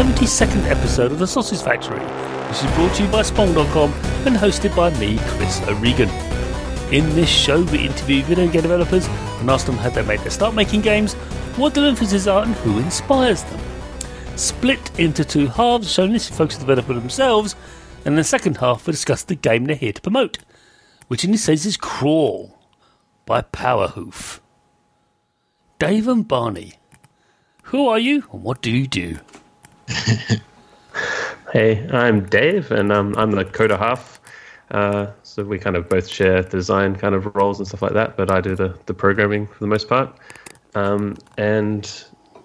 172nd episode of The Sausage Factory. This is brought to you by Spong.com and hosted by me, Chris O'Regan. In this show, we interview video game developers and ask them how they made their start making games, what their influences are, and who inspires them. Split into two halves, showing this focus the developer themselves, and in the second half, we discuss the game they're here to promote, which in this case is Crawl by Powerhoof. Dave and Barney, who are you and what do you do? Hey, I'm Dave, and um, I'm the coder half. Uh, so we kind of both share design kind of roles and stuff like that, but I do the, the programming for the most part. Um, and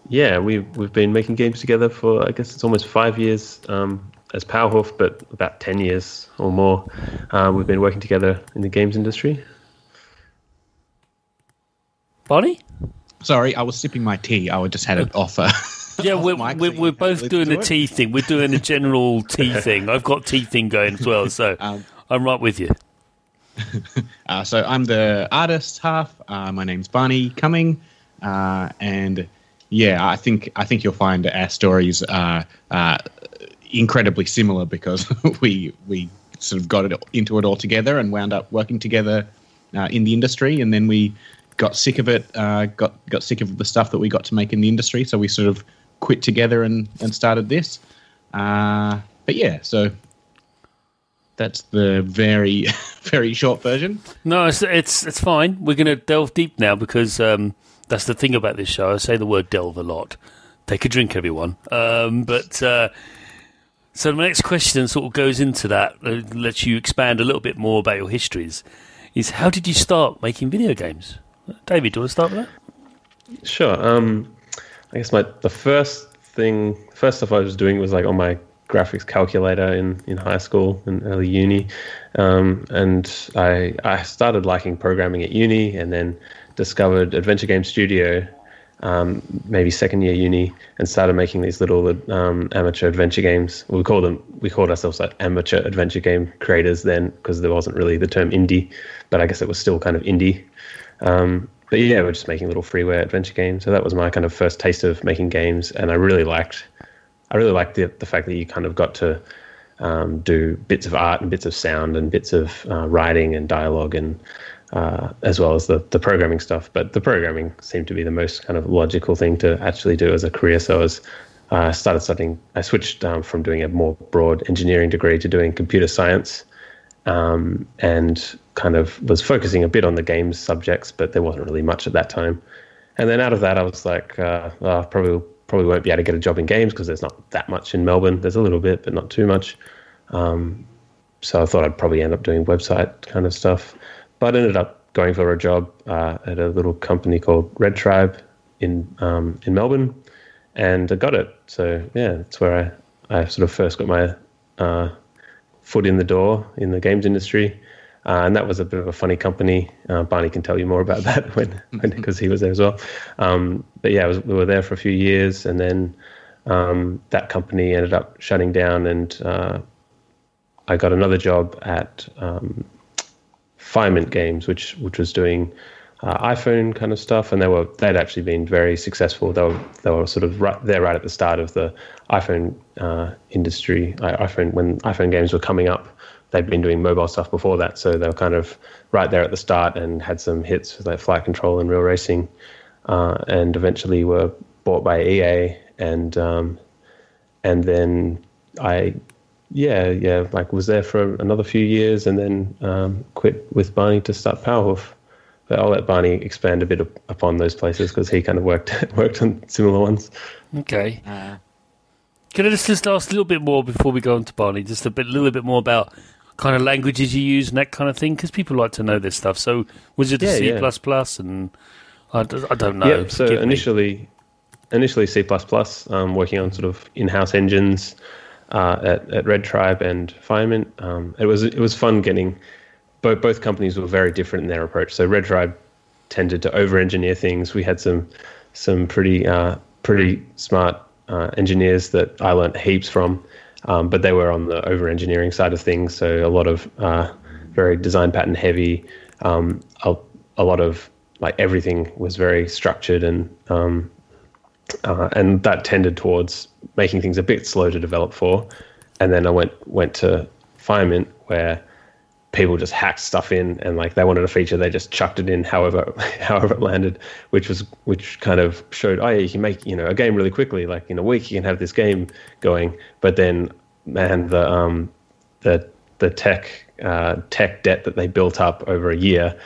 yeah, we, we've been making games together for, I guess it's almost five years um, as Powerhoof, but about 10 years or more. Uh, we've been working together in the games industry. Barney? Sorry, I was sipping my tea. I just had an offer. Yeah, we're, we're, we're both doing the tea thing. We're doing the general tea thing. I've got tea thing going as well, so Um, I'm right with you. Uh, so I'm the artist half. Uh, my name's Barney Cumming, uh, and yeah, I think I think you'll find our stories are uh, incredibly similar because we we sort of got it into it all together and wound up working together uh, in the industry, and then we got sick of it. Uh, got got sick of the stuff that we got to make in the industry, so we sort of quit together and and started this. Uh, but yeah, so that's the very very short version. No, it's it's, it's fine. We're going to delve deep now because um, that's the thing about this show. I say the word delve a lot. Take a drink, everyone. Um, but uh, so the next question sort of goes into that, uh, lets you expand a little bit more about your histories. Is how did you start making video games? David, do you want to start with that? Sure. Um, I guess my the first thing, first stuff I was doing was like on my graphics calculator in, in high school and early uni, um, and I I started liking programming at uni, and then discovered Adventure Game Studio, um, maybe second year uni, and started making these little um, amateur adventure games. We called them we called ourselves like amateur adventure game creators then because there wasn't really the term indie, but I guess it was still kind of indie. Um, but yeah, we're just making little freeware adventure games. So that was my kind of first taste of making games, and I really liked, I really liked the the fact that you kind of got to um, do bits of art and bits of sound and bits of uh, writing and dialogue and uh, as well as the the programming stuff. But the programming seemed to be the most kind of logical thing to actually do as a career. So I was uh, started studying. I switched um, from doing a more broad engineering degree to doing computer science um, and kind of was focusing a bit on the games subjects, but there wasn't really much at that time. And then out of that, I was like, uh, oh, probably probably won't be able to get a job in games because there's not that much in Melbourne. There's a little bit, but not too much. Um, so I thought I'd probably end up doing website kind of stuff, but ended up going for a job uh, at a little company called Red Tribe in um, in Melbourne, and I got it. So yeah, that's where I, I sort of first got my uh, foot in the door in the games industry. Uh, and that was a bit of a funny company. Uh, Barney can tell you more about that when because he was there as well. Um, but yeah, was, we were there for a few years, and then um, that company ended up shutting down, and uh, I got another job at um, Firemint Games, which which was doing uh, iPhone kind of stuff, and they were they'd actually been very successful. They were they were sort of right there right at the start of the iPhone uh, industry. I, iPhone when iPhone games were coming up, they'd been doing mobile stuff before that, so they were kind of right there at the start and had some hits with like Flight Control and Real Racing, uh, and eventually were bought by EA and um, and then I yeah, yeah, like was there for another few years and then um, quit with Barney to start Powerhoof. But I'll let Barney expand a bit up- upon those places because he kind of worked worked on similar ones. Okay. Can I just, just ask a little bit more before we go on to Barney? Just a bit, little bit more about kind of languages you use and that kind of thing, because people like to know this stuff. So, was it Yeah, C yeah. plus plus and I don't know. yeah. So forgive me. initially, initially C um, working on sort of in-house engines uh, at at Red Tribe and Firemint. Um, it was it was fun getting both both companies were very different in their approach. So Red Tribe tended to over-engineer things. We had some some pretty uh, pretty smart uh, engineers that I learnt heaps from, um, but they were on the over-engineering side of things. So a lot of uh, very design pattern heavy, um, a, a lot of like everything was very structured and um, uh, and that tended towards making things a bit slow to develop for. And then I went went to Firemint where people just hacked stuff in and like they wanted a feature they just chucked it in however however it landed which was which kind of showed oh yeah you can make you know a game really quickly like in a week you can have this game going but then man the um the the tech uh, tech debt that they built up over a year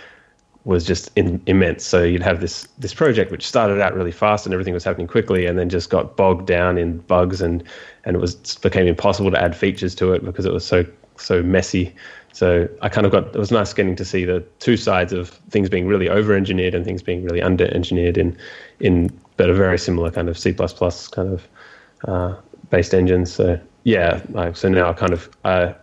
was just in, immense. So you'd have this this project which started out really fast and everything was happening quickly, and then just got bogged down in bugs and and it was became impossible to add features to it because it was so so messy. So I kind of got it was nice getting to see the two sides of things being really over engineered and things being really under engineered in in but a very similar kind of C kind of uh, based engines. So yeah, like, so now I kind of I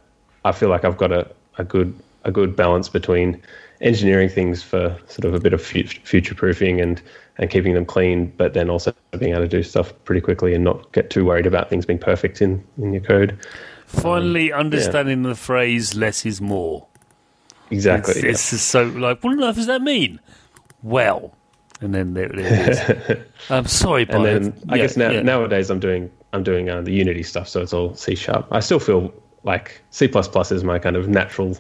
I feel like I've got a, a good a good balance between engineering things for sort of a bit of future proofing and and keeping them clean, but then also being able to do stuff pretty quickly and not get too worried about things being perfect in in your code. Finally, um, understanding yeah. the phrase "less is more." Exactly. It's, yeah. it's so like, what on earth does that mean? Well, and then there, there it is. I'm sorry, but then I yeah, guess now, nowadays I'm doing I'm doing uh, the Unity stuff, so it's all C sharp. I still feel like C is my kind of natural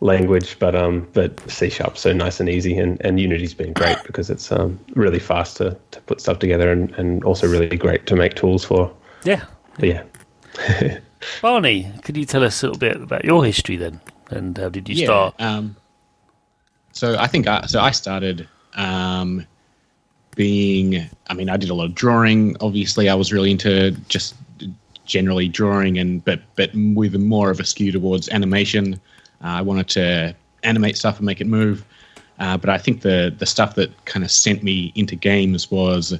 language, but um, but C sharp so nice and easy, and, and Unity's been great because it's um really fast to, to put stuff together, and, and also really great to make tools for. Yeah, but yeah. Barney, could you tell us a little bit about your history then, and how did you yeah, start? Um, so I think I, so. I started um, being. I mean, I did a lot of drawing. Obviously, I was really into just generally drawing, and but but with more of a skew towards animation. Uh, I wanted to animate stuff and make it move. Uh, but I think the the stuff that kind of sent me into games was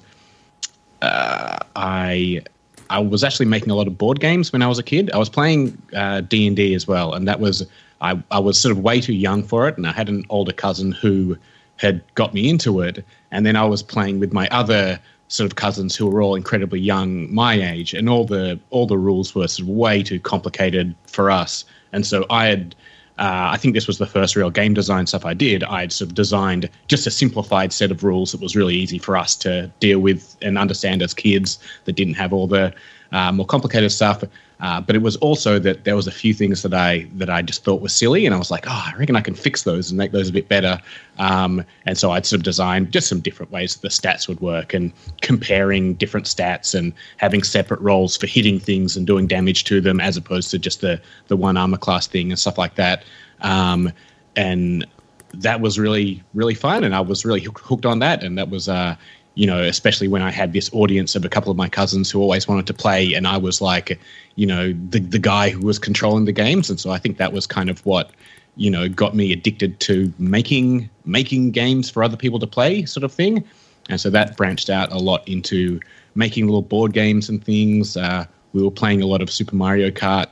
uh, I I was actually making a lot of board games when I was a kid. I was playing uh, D and D as well, and that was I I was sort of way too young for it, and I had an older cousin who had got me into it, and then I was playing with my other sort of cousins who were all incredibly young my age and all the all the rules were sort of way too complicated for us and so i had uh, I think this was the first real game design stuff I did. I'd sort of designed just a simplified set of rules that was really easy for us to deal with and understand as kids that didn't have all the uh, more complicated stuff. Uh, but it was also that there was a few things that I that I just thought were silly, and I was like, oh, I reckon I can fix those and make those a bit better. Um, and so I'd sort of designed just some different ways that the stats would work, and comparing different stats and having separate roles for hitting things and doing damage to them, as opposed to just the the one armor class thing and stuff like that. Um, and that was really really fun, and I was really hooked on that, and that was uh, you know, especially when I had this audience of a couple of my cousins who always wanted to play, and I was like, you know, the the guy who was controlling the games, and so I think that was kind of what you know got me addicted to making making games for other people to play, sort of thing, and so that branched out a lot into making little board games and things. Uh, we were playing a lot of Super Mario Kart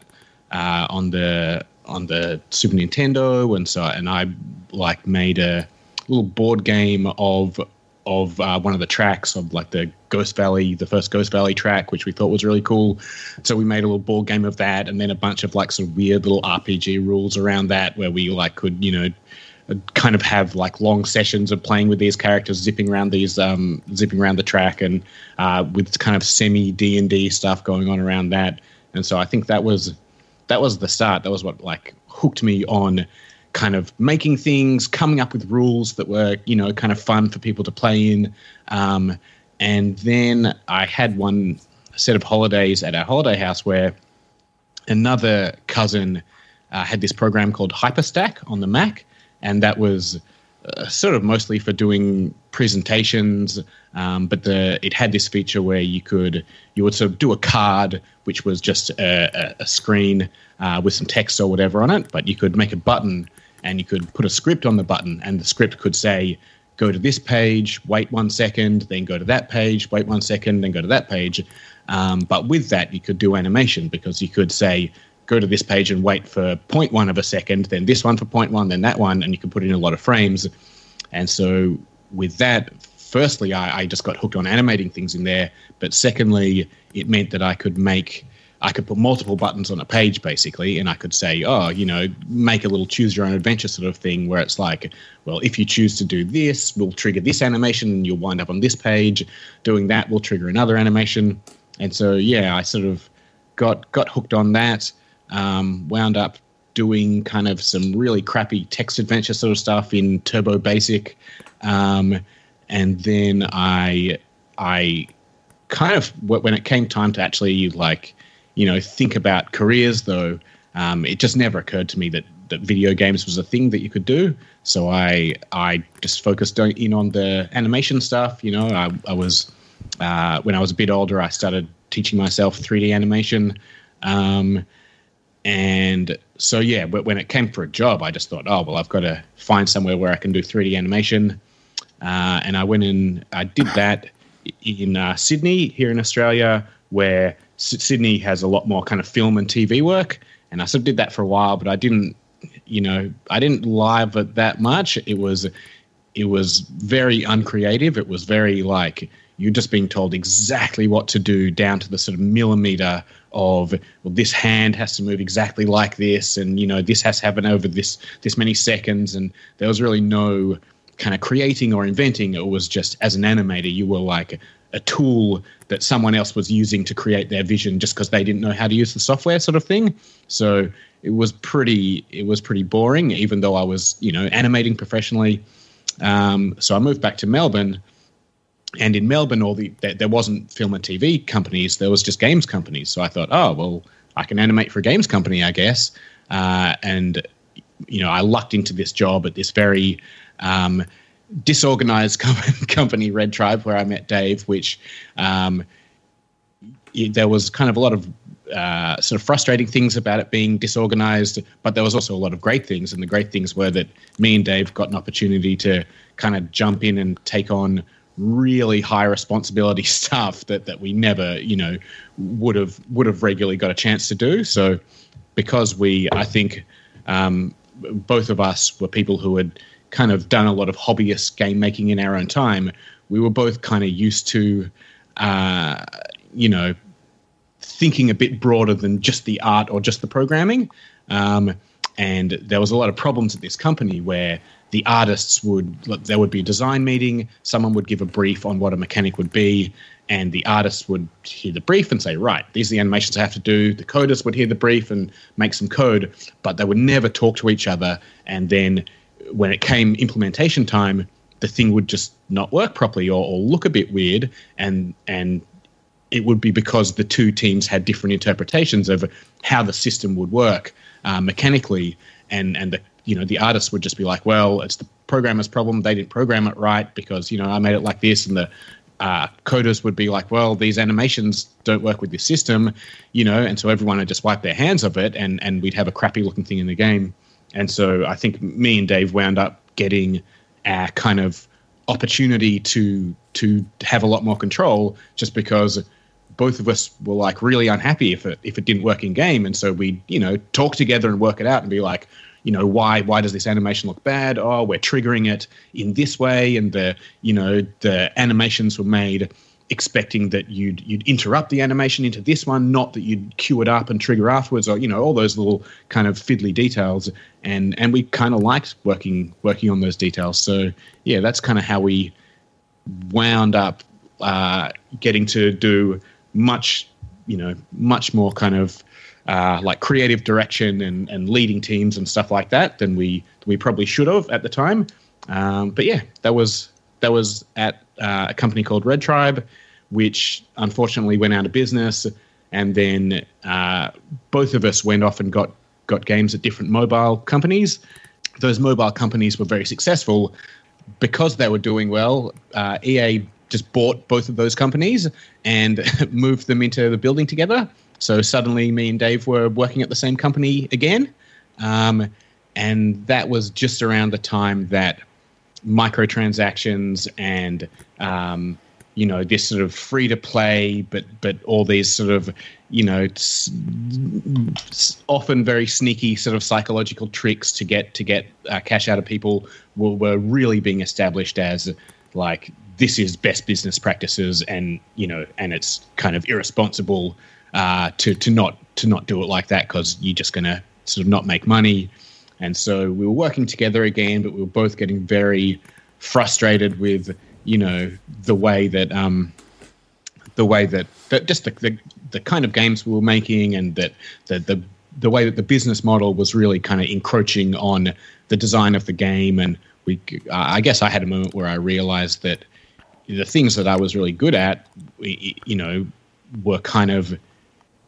uh, on the on the Super Nintendo, and so and I like made a little board game of of uh, one of the tracks of like the Ghost Valley, the first Ghost Valley track, which we thought was really cool. So we made a little board game of that, and then a bunch of like some weird little RPG rules around that, where we like could you know kind of have like long sessions of playing with these characters, zipping around these um, zipping around the track, and uh, with kind of semi D and D stuff going on around that. And so I think that was that was the start. That was what like hooked me on kind of making things, coming up with rules that were, you know, kind of fun for people to play in. Um, and then I had one set of holidays at our holiday house where another cousin uh, had this program called Hyperstack on the Mac, and that was uh, sort of mostly for doing presentations. Um, but the it had this feature where you could you would sort of do a card, which was just a, a screen uh, with some text or whatever on it. But you could make a button and you could put a script on the button, and the script could say, go to this page, wait one second, then go to that page, wait one second, then go to that page. Um, but with that, you could do animation because you could say, go to this page and wait for 0.1 of a second, then this one for 0.1, then that one, and you could put in a lot of frames. And so with that, firstly, I, I just got hooked on animating things in there. But secondly, it meant that I could make I could put multiple buttons on a page basically, and I could say, oh, you know, make a little choose your own adventure sort of thing where it's like, well, if you choose to do this, we'll trigger this animation and you'll wind up on this page. Doing that will trigger another animation. And so, yeah, I sort of got got hooked on that. Um, wound up doing kind of some really crappy text adventure sort of stuff in Turbo Basic, um, and then I I kind of when it came time to actually like you know think about careers though um, it just never occurred to me that that video games was a thing that you could do. So i i just focused in on the animation stuff you know. I, I was uh, when i was a bit older i started teaching myself 3d animation. Um, and so yeah when it came for a job i just thought oh well i've got to find somewhere where i can do 3d animation. Uh, and i went in i did that in uh, Sydney here in Australia, where Sydney has a lot more kind of film and TV work, and I sort of did that for a while, but I didn't, you know, I didn't live it that much. It was, it was very uncreative. It was very like you're just being told exactly what to do down to the sort of millimeter of well this hand has to move exactly like this and you know this has to happen over this this many seconds and there was really no kind of creating or inventing. It was just as an animator, you were like a tool that someone else was using to create their vision just because they didn't know how to use the software, sort of thing. So it was pretty it was pretty boring, even though I was you know animating professionally. Um, so I moved back to Melbourne. And in Melbourne, all the there, there wasn't film and TV companies. There was just games companies. So I thought, oh well, I can animate for a games company, I guess. Uh, and you know, I lucked into this job at this very um, disorganized company, Red Tribe, where I met Dave, which um, there was kind of a lot of uh, sort of frustrating things about it being disorganized, but there was also a lot of great things. And the great things were that me and Dave got an opportunity to kind of jump in and take on really high responsibility stuff that, that we never, you know, would have would have regularly got a chance to do. So because we, I think, um, both of us were people who had kind of done a lot of hobbyist game making in our own time, we were both kind of used to, uh, you know, thinking a bit broader than just the art or just the programming. Um, and there was a lot of problems at this company where the artists would there would be a design meeting someone would give a brief on what a mechanic would be and the artists would hear the brief and say right these are the animations i have to do the coders would hear the brief and make some code but they would never talk to each other and then when it came implementation time, the thing would just not work properly or, or look a bit weird, and and it would be because the two teams had different interpretations of how the system would work uh, mechanically, and and the you know the artists would just be like, well, it's the programmer's problem; they didn't program it right because you know I made it like this, and the uh, coders would be like, well, these animations don't work with this system, you know, and so everyone would just wipe their hands of it, and and we'd have a crappy looking thing in the game. And so I think me and Dave wound up getting our kind of opportunity to to have a lot more control just because both of us were like really unhappy if it if it didn't work in game. And so we you know talk together and work it out and be like you know why why does this animation look bad? Oh we're triggering it in this way. And the you know the animations were made expecting that you'd you'd interrupt the animation into this one, not that you'd cue it up and trigger afterwards, or you know all those little kind of fiddly details. And and we kind of liked working working on those details. So yeah, that's kind of how we wound up uh, getting to do much you know much more kind of uh, like creative direction and, and leading teams and stuff like that than we we probably should have at the time. Um, but yeah, that was that was at uh, a company called Red Tribe, which unfortunately went out of business. And then uh, both of us went off and got got games at different mobile companies. Those mobile companies were very successful because they were doing well. Uh, EA just bought both of those companies and moved them into the building together. So suddenly, me and Dave were working at the same company again. Um, and that was just around the time that microtransactions and um, you know this sort of free to play, but but all these sort of you know often very sneaky sort of psychological tricks to get to get uh, cash out of people were, were really being established as like this is best business practices and you know and it's kind of irresponsible uh, to to not to not do it like that because you're just to sort of not make money. And so we were working together again, but we were both getting very frustrated with you know the way that um, the way that, that just the, the the kind of games we were making and that the the the way that the business model was really kind of encroaching on the design of the game. And we I guess I had a moment where I realized that the things that I was really good at you know were kind of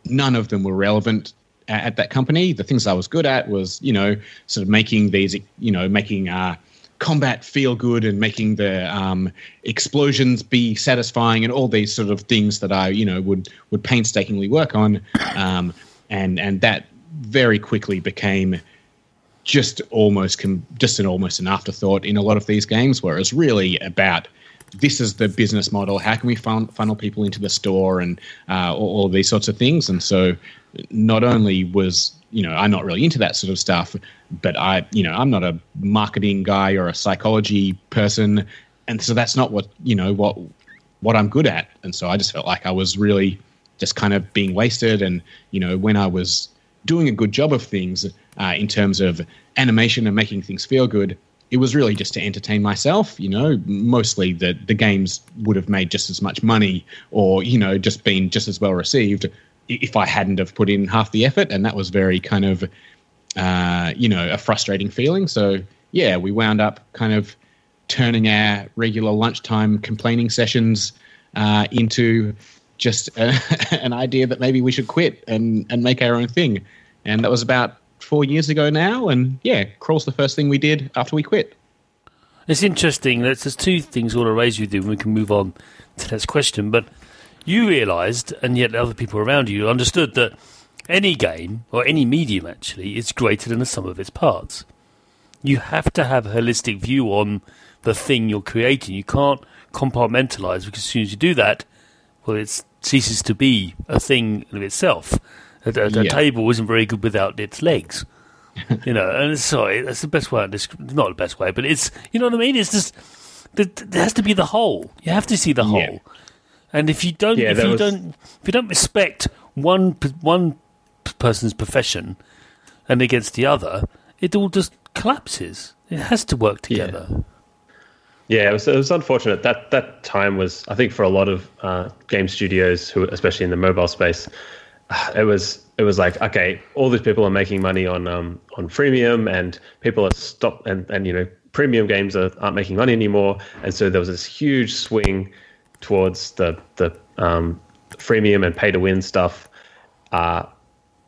none of them were relevant at, that company the things I was good at was you know sort of making these you know making uh, combat feel good and making the um, explosions be satisfying and all these sort of things that I you know would would painstakingly work on. Um, and and that very quickly became just almost com- just an almost an afterthought in a lot of these games whereas really about this is the business model. How can we fun- funnel people into the store and uh, all, all these sorts of things? And so not only was you know I'm not really into that sort of stuff, but I you know I'm not a marketing guy or a psychology person, and so that's not what you know what what I'm good at, and so I just felt like I was really just kind of being wasted, and you know when I was doing a good job of things uh, in terms of animation and making things feel good. It was really just to entertain myself, you know. Mostly the the games would have made just as much money, or you know, just been just as well received if I hadn't have put in half the effort, and that was very kind of, uh, you know, a frustrating feeling. So yeah, we wound up kind of turning our regular lunchtime complaining sessions uh, into just a, an idea that maybe we should quit and and make our own thing, and that was about four years ago now. And yeah, crawl's the first thing we did after we quit. It's interesting. There's two things I want to raise with you, and we can move on to the next question. But you realised, and yet other people around you understood that any game, or any medium actually, is greater than the sum of its parts. You have to have a holistic view on the thing you're creating. You can't compartmentalize because as soon as you do that, well, it ceases to be a thing of itself. A, a, a table isn't very good without its legs. you know, and sorry, that's the best way. Not the best way, but it's you know what I mean. It's just there has to be the whole. You have to see the whole. Yeah. And if you don't, yeah, if you was... don't, if you don't respect one one person's profession and against the other, it all just collapses. It has to work together. Yeah. Yeah, it was, it was unfortunate. That that time was, I think, for a lot of uh, game studios, who especially in the mobile space, it was it was like okay, all these people are making money on um, on freemium, and people are stopped, and and you know premium games are, aren't making money anymore, and so there was this huge swing towards the the um, freemium and pay to win stuff uh,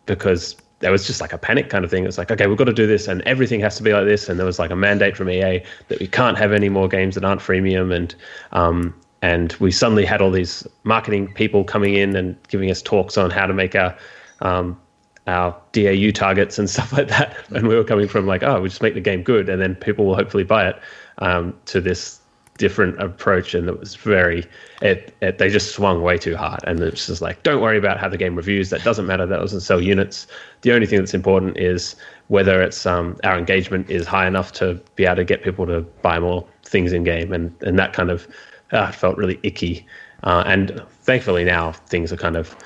because there was just like a panic kind of thing. It's like, okay, we've got to do this, and everything has to be like this. And there was like a mandate from EA that we can't have any more games that aren't freemium, and um, and we suddenly had all these marketing people coming in and giving us talks on how to make our um, our DAU targets and stuff like that. And we were coming from like, oh, we just make the game good, and then people will hopefully buy it. Um, to this different approach, and it was very. It, it they just swung way too hard, and it's just like, don't worry about how the game reviews. That doesn't matter. That doesn't sell units. The only thing that's important is whether it's um, our engagement is high enough to be able to get people to buy more things in game, and and that kind of uh, felt really icky. Uh, and thankfully now things are kind of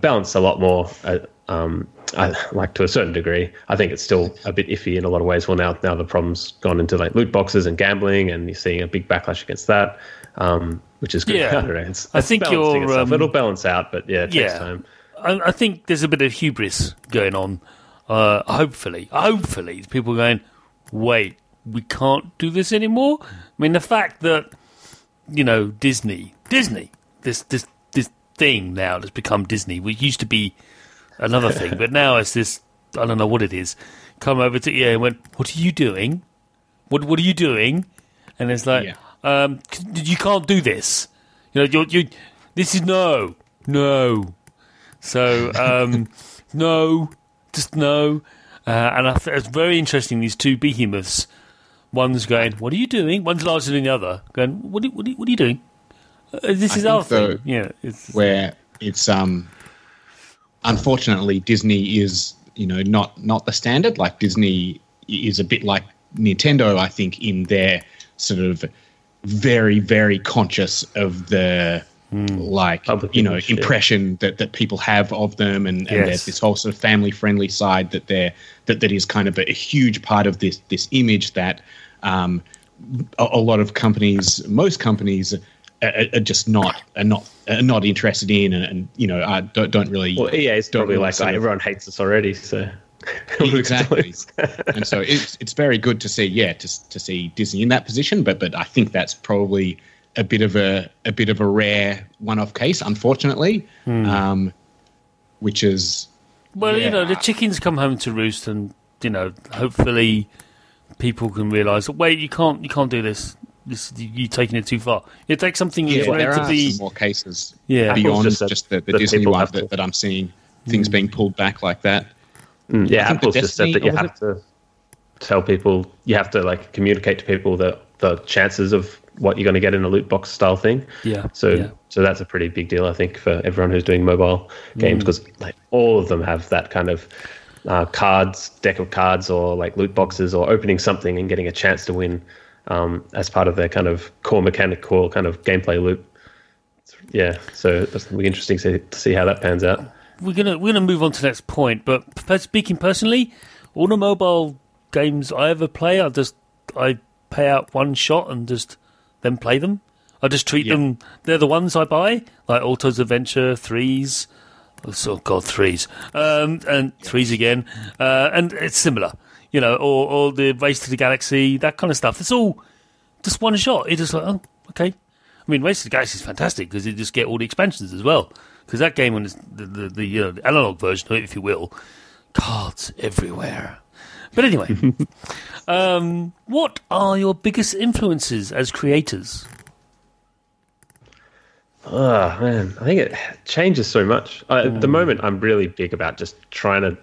balanced a lot more. Uh, um, I, like to a certain degree. I think it's still a bit iffy in a lot of ways. Well, now now the problem's gone into like loot boxes and gambling, and you're seeing a big backlash against that, um, which is good. Yeah, I, it's, I think you're, um, it'll balance out, but yeah, it yeah, takes time. I, I, think there's a bit of hubris going on. Uh, hopefully, hopefully, people going, wait, we can't do this anymore. I mean, the fact that you know Disney, Disney, this this this thing now that's become Disney, which used to be another thing. but now it's this I don't know what it is. Come over to EA and went, "What are you doing? What What are you doing?" And it's like, yeah. um, "You can't do this. You know, you you this is no, no." So um, no, just no. Uh, and I th- it's very interesting. These two behemoths. One's going, "What are you doing?" One's larger than the other. Going, "What? Are, what, are, what are you doing?" Uh, this is our thing. Yeah, it's, where it's um unfortunately, Disney is you know not not the standard. Like Disney is a bit like Nintendo, I think, in their sort of very very conscious of the like Public you know image, yeah. impression that, that people have of them and, and Yes. there's this whole sort of family friendly side that they're that, that is kind of a, huge part of this this image that um, a, a lot of companies most companies are, are- are just not are not are not interested in and, and you know uh, don't don't really Well, EA is probably really like, oh, everyone hates us already, so exactly. and so it's it's very good to see, yeah, to to see Disney in that position. But but I think that's probably a bit of a a bit of a rare one-off case, unfortunately. Um, which is Well, you know, the chickens come home to roost, and you know, hopefully, people can realise wait, you can't, you can't do this. This you're taking it too far. You take something yeah, there to are be. some more cases Yeah. beyond Apple's just, just said the, the Disney people one that, that I'm seeing things being pulled back like that. Mm, yeah, I think Apple's just said that you or was have to tell people, you have to like communicate to people the the chances of what you're going to get in a loot box style thing. Yeah, So yeah. so that's a pretty big deal, I think, for everyone who's doing mobile games Mm. because like all of them have that kind of uh, cards, deck of cards, or like loot boxes, or opening something and getting a chance to win um, as part of their kind of core mechanic, core kind of gameplay loop. Yeah, so that's be interesting to, see how that pans out. we're gonna we're gonna move on to the next point. But speaking personally, all the mobile games I ever play, I just I pay out one shot and just then play them. I just treat Yeah. them. They're the ones I buy, like Alto's Adventure threes. God, threes um, and threes again, uh, and it's similar, you know, or or the Race to the Galaxy, that kind of stuff. It's all just one shot. It's just like, oh, okay. I mean, Race to the Galaxy is fantastic because you just get all the expansions as well. Because that game, on the the, the, you know, the analog version of it, if you will, cards everywhere. But anyway, um, what are your biggest influences as creators? Oh man, I think it changes so much. Uh, At the moment, I'm really big about just trying to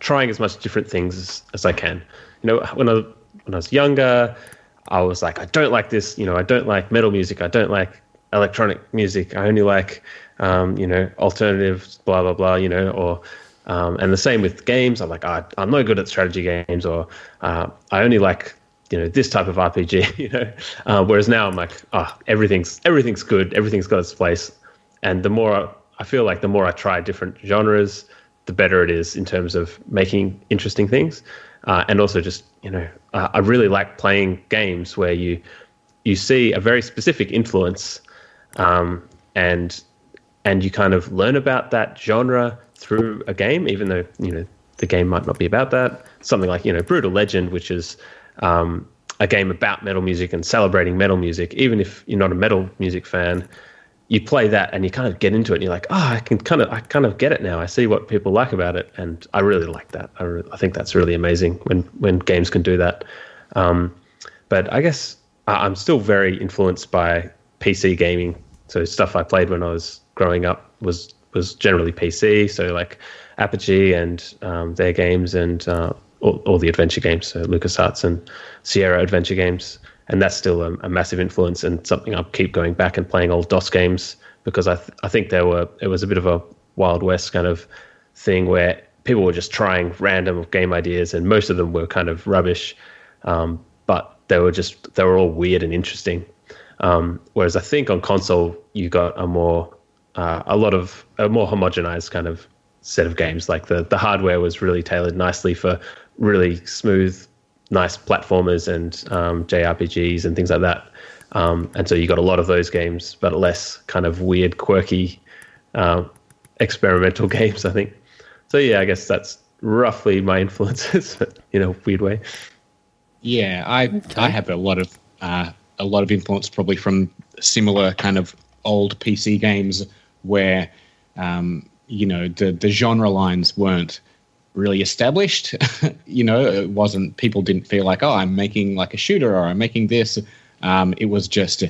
trying as much different things as, as I can. You know, when I when I was younger, I was like, I don't like this. You know, I don't like metal music. I don't like electronic music. I only like, um, you know, alternatives. Blah blah blah. You know, or um, and the same with games. I'm like, "Ah, I'm no good at strategy games, or uh, I only like you know this type of RPG. You know, uh, whereas now I'm like, oh, everything's everything's good. Everything's got its place. And the more I, I feel like, the more I try different genres, the better it is in terms of making interesting things. Uh, and also just you know, uh, I really like playing games where you you see a very specific influence, um, and and you kind of learn about that genre through a game, even though you know the game might not be about that. Something like you know Brutal Legend, which is um, a game about metal music and celebrating metal music. Even if you're not a metal music fan, you play that and you kind of get into it. and You're like, oh, I can kind of, I kind of get it now. I see what people like about it, and I really like that. I, re- I think that's really amazing when when games can do that. Um, but I guess I'm still very influenced by PC gaming. So stuff I played when I was growing up was was generally PC. So like Apogee and um, their games and uh, all, all the adventure games, so LucasArts and Sierra adventure games, and that's still a, a massive influence and something I'll keep going back and playing old DOS games because I th- I think there were it was a bit of a Wild West kind of thing where people were just trying random game ideas and most of them were kind of rubbish, um, but they were just they were all weird and interesting. Um, whereas I think on console you got a more uh, a lot of a more homogenized kind of set of games. Like the the hardware was really tailored nicely for really smooth, nice platformers and um, JRPGs and things like that. Um, and so you got a lot of those games, but less kind of weird, quirky, uh, experimental games. I think. So yeah, I guess that's roughly my influences, but in a weird way. Yeah, I I have a lot of uh, a lot of influence probably from similar kind of old PC games where um, you know the the genre lines weren't really established. you know, it wasn't people didn't feel like oh I'm making like a shooter or I'm making this. Um, it was just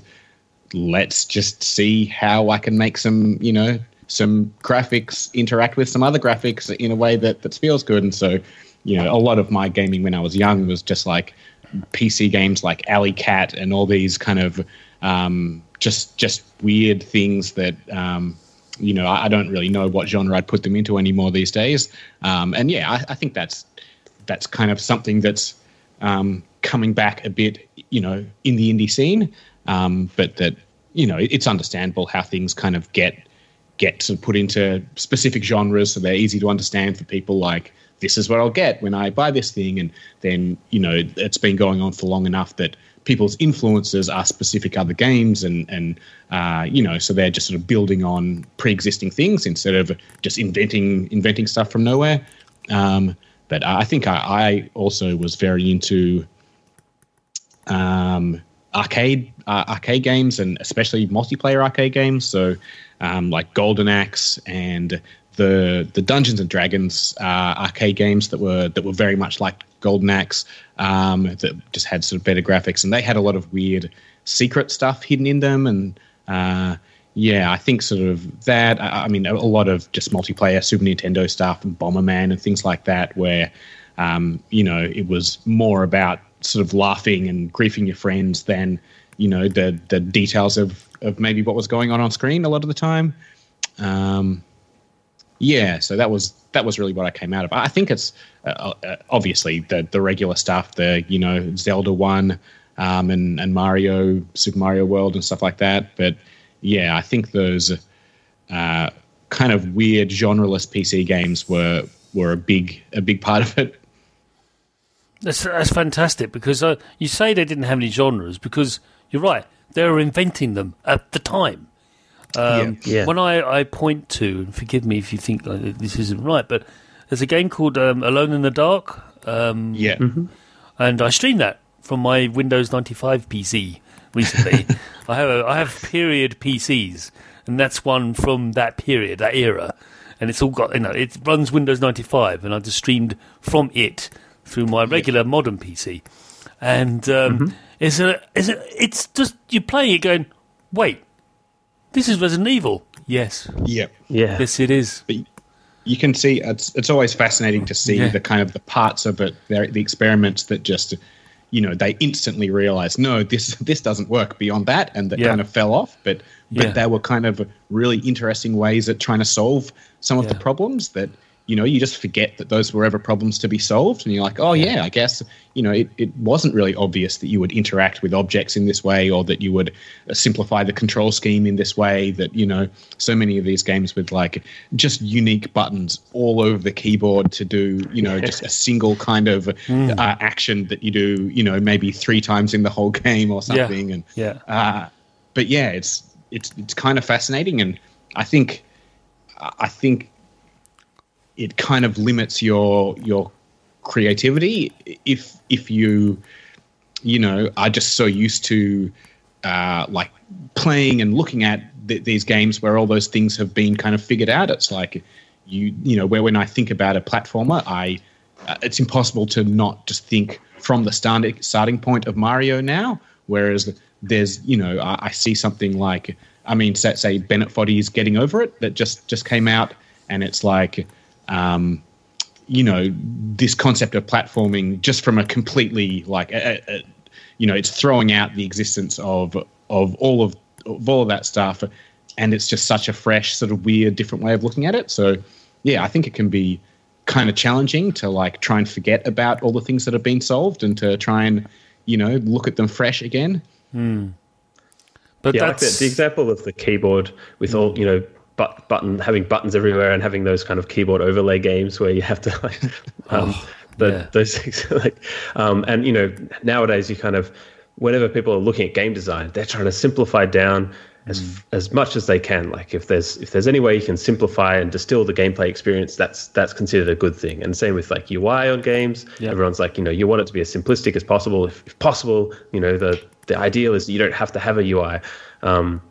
let's just see how I can make some you know some graphics interact with some other graphics in a way that that feels good and so you know a lot of my gaming when i was young was just like pc games like alley cat and all these kind of um, just just weird things that um, you know I, I don't really know what genre i'd put them into anymore these days um, and yeah I, I think that's that's kind of something that's um, coming back a bit you know in the indie scene um, but that you know, it's understandable how things kind of get get sort of put into specific genres, so they're easy to understand for people. Like this is what I'll get when I buy this thing, and then you know it's been going on for long enough that people's influences are specific other games, and and uh, you know, so they're just sort of building on pre-existing things instead of just inventing inventing stuff from nowhere. Um, but I think I, I also was very into um, arcade uh, arcade games and especially multiplayer arcade games. So um, like Golden Axe and the the Dungeons and Dragons uh, arcade games that were that were very much like Golden Axe um, that just had sort of better graphics and they had a lot of weird secret stuff hidden in them and uh, yeah, I think sort of that. I, I mean, a, lot of just multiplayer Super Nintendo stuff and Bomberman and things like that, where um, you know it was more about sort of laughing and griefing your friends than you know the the details of of maybe what was going on on screen a lot of the time. Um, yeah, so that was that was really what I came out of. I think it's uh, uh, obviously the the regular stuff, the you know Zelda one um, and and Mario Super Mario World and stuff like that. But yeah, I think those uh, kind of weird genreless PC games were were a big a big part of it. That's that's fantastic because uh, you say they didn't have any genres because you're right they were inventing them at the time. Um, yeah. yeah. When I, I point to, and forgive me if you think like, this isn't right, but there's a game called um, Alone in the Dark. Um, yeah. Mm-hmm. And I streamed that from my Windows 95 PC recently. I have a, I have period PCs, and that's one from that period, that era, and it's all got you know it runs Windows 95, and I just streamed from it through my regular yeah. modern PC, and um, mm-hmm. it's a it's a, it's just you play it going, wait, this is Resident Evil. Yes. Yep. Yeah. Yes, it is. But you can see it's it's always fascinating to see yeah. the kind of the parts of it, the, the experiments that just you know they instantly realized no this this doesn't work beyond that and that yeah. kind of fell off but but yeah. there were kind of really interesting ways at trying to solve some of yeah. the problems that you know you just forget that those were ever problems to be solved and you're like oh yeah, i guess you know it, it wasn't really obvious that you would interact with objects in this way or that you would uh, simplify the control scheme in this way that you know so many of these games with like just unique buttons all over the keyboard to do you know just a single kind of mm. uh, action that you do you know maybe three times in the whole game or something yeah. and yeah uh, but yeah it's it's it's kind of fascinating and i think i think it kind of limits your your creativity if if you you know are just so used to uh, like playing and looking at th- these games where all those things have been kind of figured out. It's like you you know where when I think about a platformer, I uh, it's impossible to not just think from the starting starting point of Mario now. Whereas there's you know I, I see something like I mean say, say Bennett Foddy's Getting Over It that just just came out, and it's like um, you know, this concept of platforming just from a completely like, a, a, you know, it's throwing out the existence of of all of of all of that stuff, and it's just such a fresh, sort of weird, different way of looking at it. So, yeah, I think it can be kind of challenging to like try and forget about all the things that have been solved and to try and you know look at them fresh again. Hmm. But yeah, that's like the, the, example of the keyboard with all you know but button having buttons everywhere and having those kind of keyboard overlay games where you have to like um, oh, the, yeah. those things like um, and you know nowadays you kind of whenever people are looking at game design they're trying to simplify down as mm. as much as they can. Like if there's if there's any way you can simplify and distill the gameplay experience that's that's considered a good thing. And same with like UI on games. Everyone's like you know you want it to be as simplistic as possible. If, if possible you know the the ideal is you don't have to have a UI um,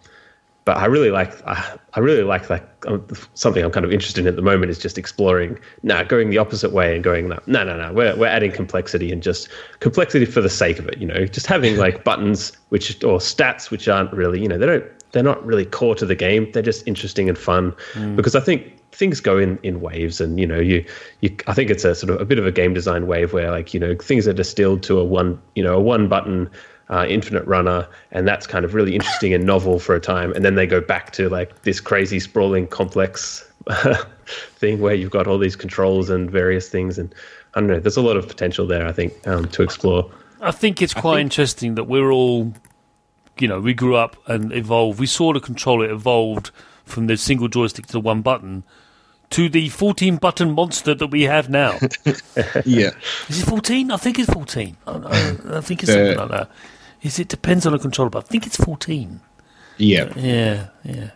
but I really like I, I really like like um, something I'm kind of interested in at the moment is just exploring now nah, going the opposite way and going no no no no we're we're adding complexity and just complexity for the sake of it you know just having like buttons which or stats which aren't really you know they don't they're not really core to the game they're just interesting and fun mm. because I think things go in in waves and you know you you I think it's a sort of a bit of a game design wave where like you know things are distilled to a one you know a one button uh, Infinite Runner, and that's kind of really interesting and novel for a time. And then they go back to like this crazy, sprawling, complex thing where you've got all these controls and various things. And I don't know, there's a lot of potential there, I think, um, to explore. I think it's quite think- interesting that we're all you know, we grew up and evolved. We saw the controller evolved from the single joystick to the one button to the 14 button monster that we have now. yeah. Is it 14? I think it's 14. I, I, I think it's something like that. Is it depends on the controller, but I think it's 14. Yeah. Yeah, yeah.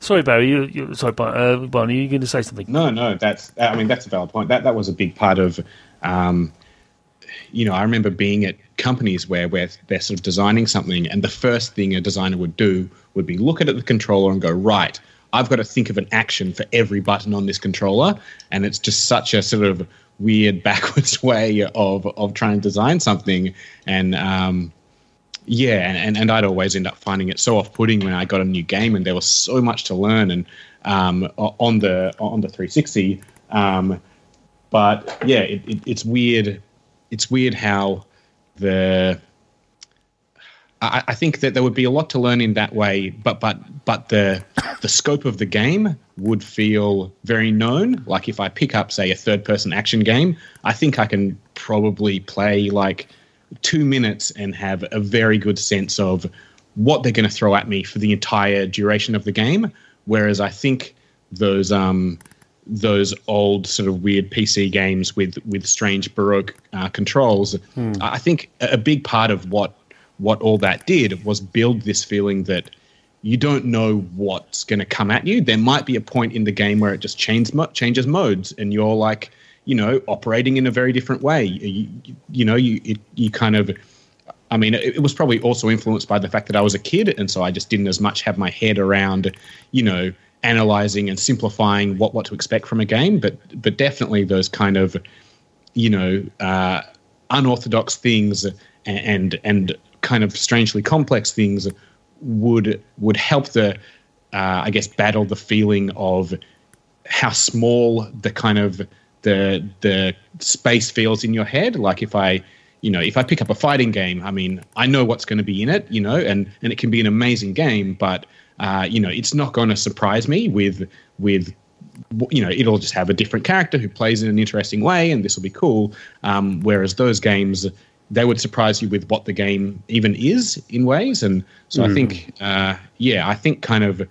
Sorry, Barry. You, you sorry, uh, Barney. You're going to say something? No, no. That's. I mean, that's a valid point. That that was a big part of. Um, you know, I remember being at companies where where they're sort of designing something, and the first thing a designer would do would be look at the controller and go, right, I've got to think of an action for every button on this controller, and it's just such a sort of weird backwards way of of trying to design something. And um, yeah, and, and, and I'd always end up finding it so off putting when I got a new game, and there was so much to learn and um, on the on the 360. Um, but yeah, it, it, it's weird. It's weird how the I, I, think that there would be a lot to learn in that way, but but but the the scope of the game would feel very known. Like if I pick up, say, a third person action game, I think I can probably play like two minutes and have a very good sense of what they're going to throw at me for the entire duration of the game. Whereas I think those um, those old sort of weird PC games with with strange baroque uh, controls, hmm. I think a big part of what what all that did was build this feeling that you don't know what's going to come at you. There might be a point in the game where it just changes changes modes, and you're like, you know, operating in a very different way. You, you know, you it, you kind of. I mean, it, it was probably also influenced by the fact that I was a kid, and so I just didn't as much have my head around, you know, analyzing and simplifying what what to expect from a game. But but definitely those kind of, you know, uh, unorthodox things and and kind of strangely complex things would would help the uh, I guess battle the feeling of how small the kind of the the space feels in your head. Like if I you know if I pick up a fighting game, I mean I know what's going to be in it, you know, and and it can be an amazing game, but uh, you know it's not going to surprise me with with you know it'll just have a different character who plays in an interesting way, and this will be cool. Um, whereas those games they would surprise you with what the game even is in ways. And so mm. I think, uh, yeah, I think kind of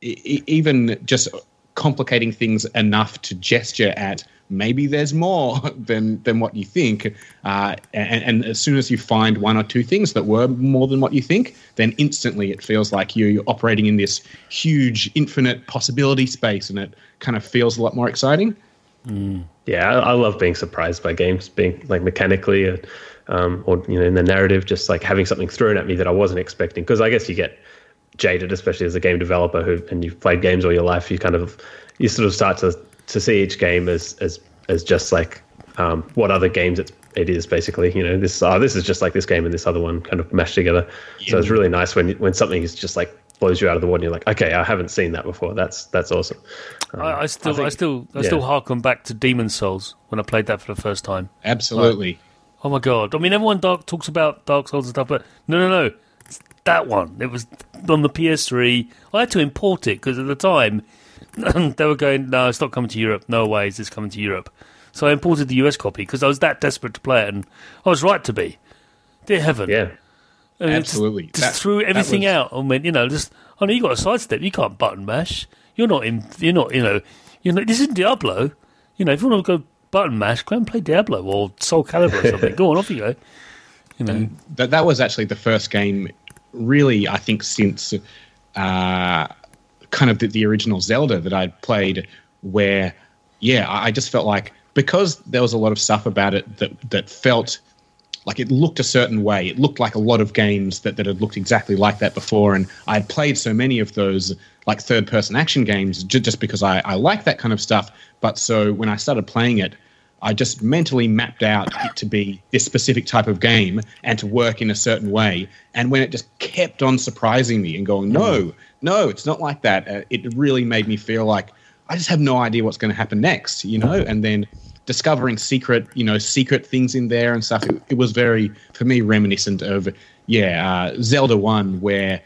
e- even just complicating things enough to gesture at maybe there's more than than what you think. Uh, and, and, as soon as you find one or two things that were more than what you think, then instantly it feels like you're, you're operating in this huge, infinite possibility space, and it kind of feels a lot more exciting. Mm. Yeah, I, I, love being surprised by games, being like mechanically, uh, um, or you know, in the narrative, just like having something thrown at me that I wasn't expecting. Because I guess you get jaded, especially as a game developer who and you've played games all your life. You kind of you sort of start to to see each game as as as just like um, what other games it, it is basically. You know, this oh, this is just like this game and this other one kind of mashed together. Yeah. So it's really nice when when something is just like blows you out of the water. And you're like, okay, I haven't seen that before. That's that's awesome. Um, I, I, still, I, think, I still, I yeah. still harken back to Demon's Souls when I played that for the first time. Absolutely. Like, oh my god! I mean, everyone dark talks about Dark Souls and stuff, but no, no, no, it's that one. It was on the PS3. I had to import it because at the time they were going, no, it's not coming to Europe. No way is this coming to Europe. So I imported the US copy because I was that desperate to play it, and I was right to be. Dear heaven! Yeah. And Absolutely. Just, just that, threw everything was... out. I mean, you know, just I know you got a sidestep. You can't button mash. You're not in. You're not. You know. You know. This isn't Diablo. You know. If you want to go button mash, go and play Diablo or Soul Calibur or something. go on, off you go. You know. that that was actually the first game, really. I think since uh, kind of the, the original Zelda that I'd played, where yeah, I just felt like because there was a lot of stuff about it that that felt like it looked a certain way. It looked like a lot of games that, that had looked exactly like that before. And I had played so many of those like third person action games j- just because I, I like that kind of stuff. But so when I started playing it, I just mentally mapped out it to be this specific type of game and to work in a certain way. And when it just kept on surprising me and going, no, no, it's not like that, uh, it really made me feel like I just have no idea what's going to happen next, you know? And then discovering secret, you know, secret things in there and stuff. It, it was very, for me, reminiscent of, yeah, uh, Zelda 1, where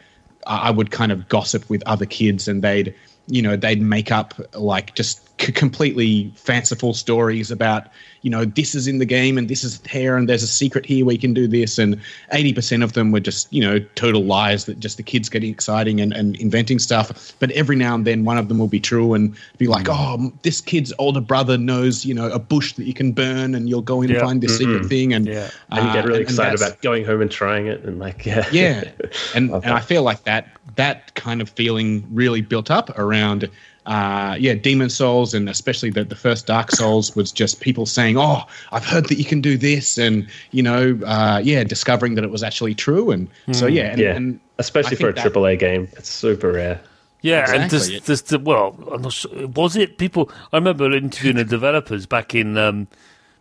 I would kind of gossip with other kids and they'd, you know, they'd make up like just c- completely fanciful stories about you know this is in the game and this is here and there's a secret here we can do this. And 80% of them were just you know total lies that just the kids getting exciting and, and inventing stuff. But every now and then one of them will be true and be like oh this kid's older brother knows you know a bush that you can burn and you'll go in Yeah. and find this secret thing. And Yeah. and you get uh, really and- and excited about going home and trying it and like yeah. Yeah. And and i feel like that that kind of feeling really built up around uh, yeah Demon's Souls and especially the, the first dark souls was just people saying oh i've heard that you can do this and you know uh, yeah discovering that it was actually true and so yeah and, yeah and especially for a think that- AAA game it's super rare Yeah, and Exactly. just, just well, I'm not sure. Was it people? I remember interviewing the developers back in um,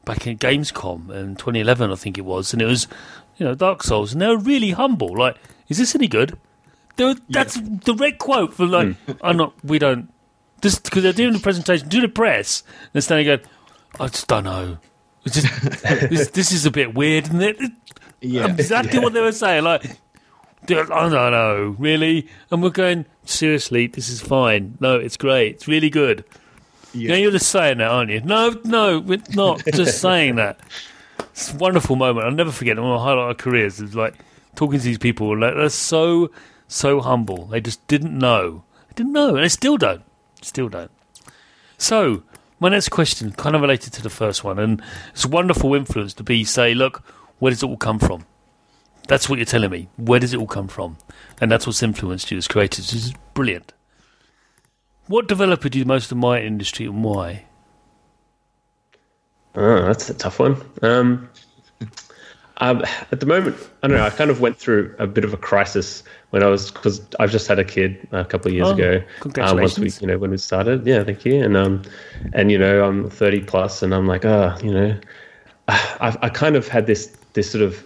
back in Gamescom in 2011, I think it was, and it was you know Dark Souls, and they were really humble. Like, is this any good? They were, That's direct quote from like, I'm not. We don't. Just because they're doing the presentation, doing the press, and they're standing going, I just don't know. It's just this, this is a bit weird, isn't it? yeah um, exactly what they were saying. Like, I don't know, really. And we're going, seriously, this is fine. No, it's great. It's really good. Yeah. Yeah, you're just saying that, aren't you? No, no, we're not just saying that. It's a wonderful moment. I'll never forget. Of the highlight of our careers is like talking to these people. Like they're so, so humble. They just didn't know. They didn't know, and they still don't. Still don't. So, my next question, kind of related to the first one, and it's a wonderful influence to be say, look, where does it all come from? That's what you're telling me. Where does it all come from? And that's what's influenced you as creators. This is brilliant. What developer do you most admire in industry and why? Oh, that's a tough one. Um, um, at the moment, I don't know. I kind of went through a bit of a crisis when I was because I've just had a kid a couple of years Oh, ago. Um, once we, you know, when we started, yeah, thank you. And um, and you know, I'm 30 plus, and I'm like, oh, you know, I've I kind of had this this sort of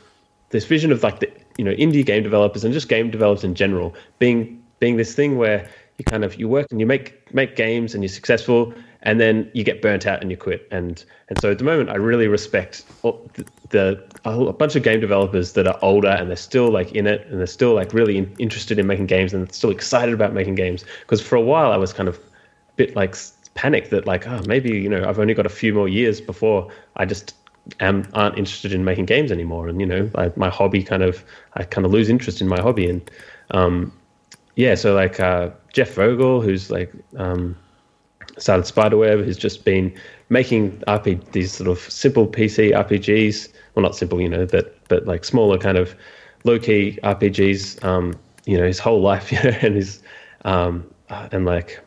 this vision of like the you know indie game developers and just game developers in general being being this thing where you kind of you work and you make make games and you're successful and then you get burnt out and you quit. And and so at the moment I really respect the, the a bunch of game developers that are older and they're still like in it and they're still like really in, interested in making games and still excited about making games. Because for a while I was kind of a bit like panicked that like oh maybe you know I've only got a few more years before I just am aren't interested in making games anymore. And you know I, my hobby kind of I kind of lose interest in my hobby. And um, yeah so like uh, Jeff Vogel who's like um, started Spiderweb who's just been making RP these sort of simple PC RPGs well not simple you know but but like smaller kind of low key RPGs um, you know his whole life you know and his um, uh, and like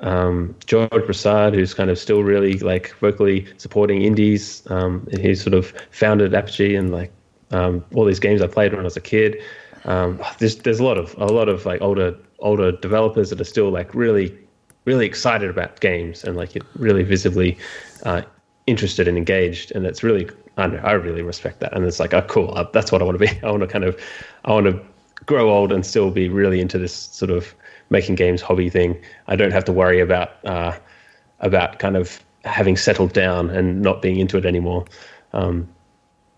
um, George Broussard, who's kind of still really like vocally supporting indies. Um, he sort of founded Apogee and like um, all these games I played when I was a kid. Um, there's there's a lot of a lot of like older older developers that are still like really really excited about games and like really visibly uh, interested and engaged, and it's really I know I really respect that, and it's like oh cool uh, that's what I want to be. I want to kind of I want to grow old and still be really into this sort of making games hobby thing. I don't have to worry about uh, about kind of having settled down and not being into it anymore. Um,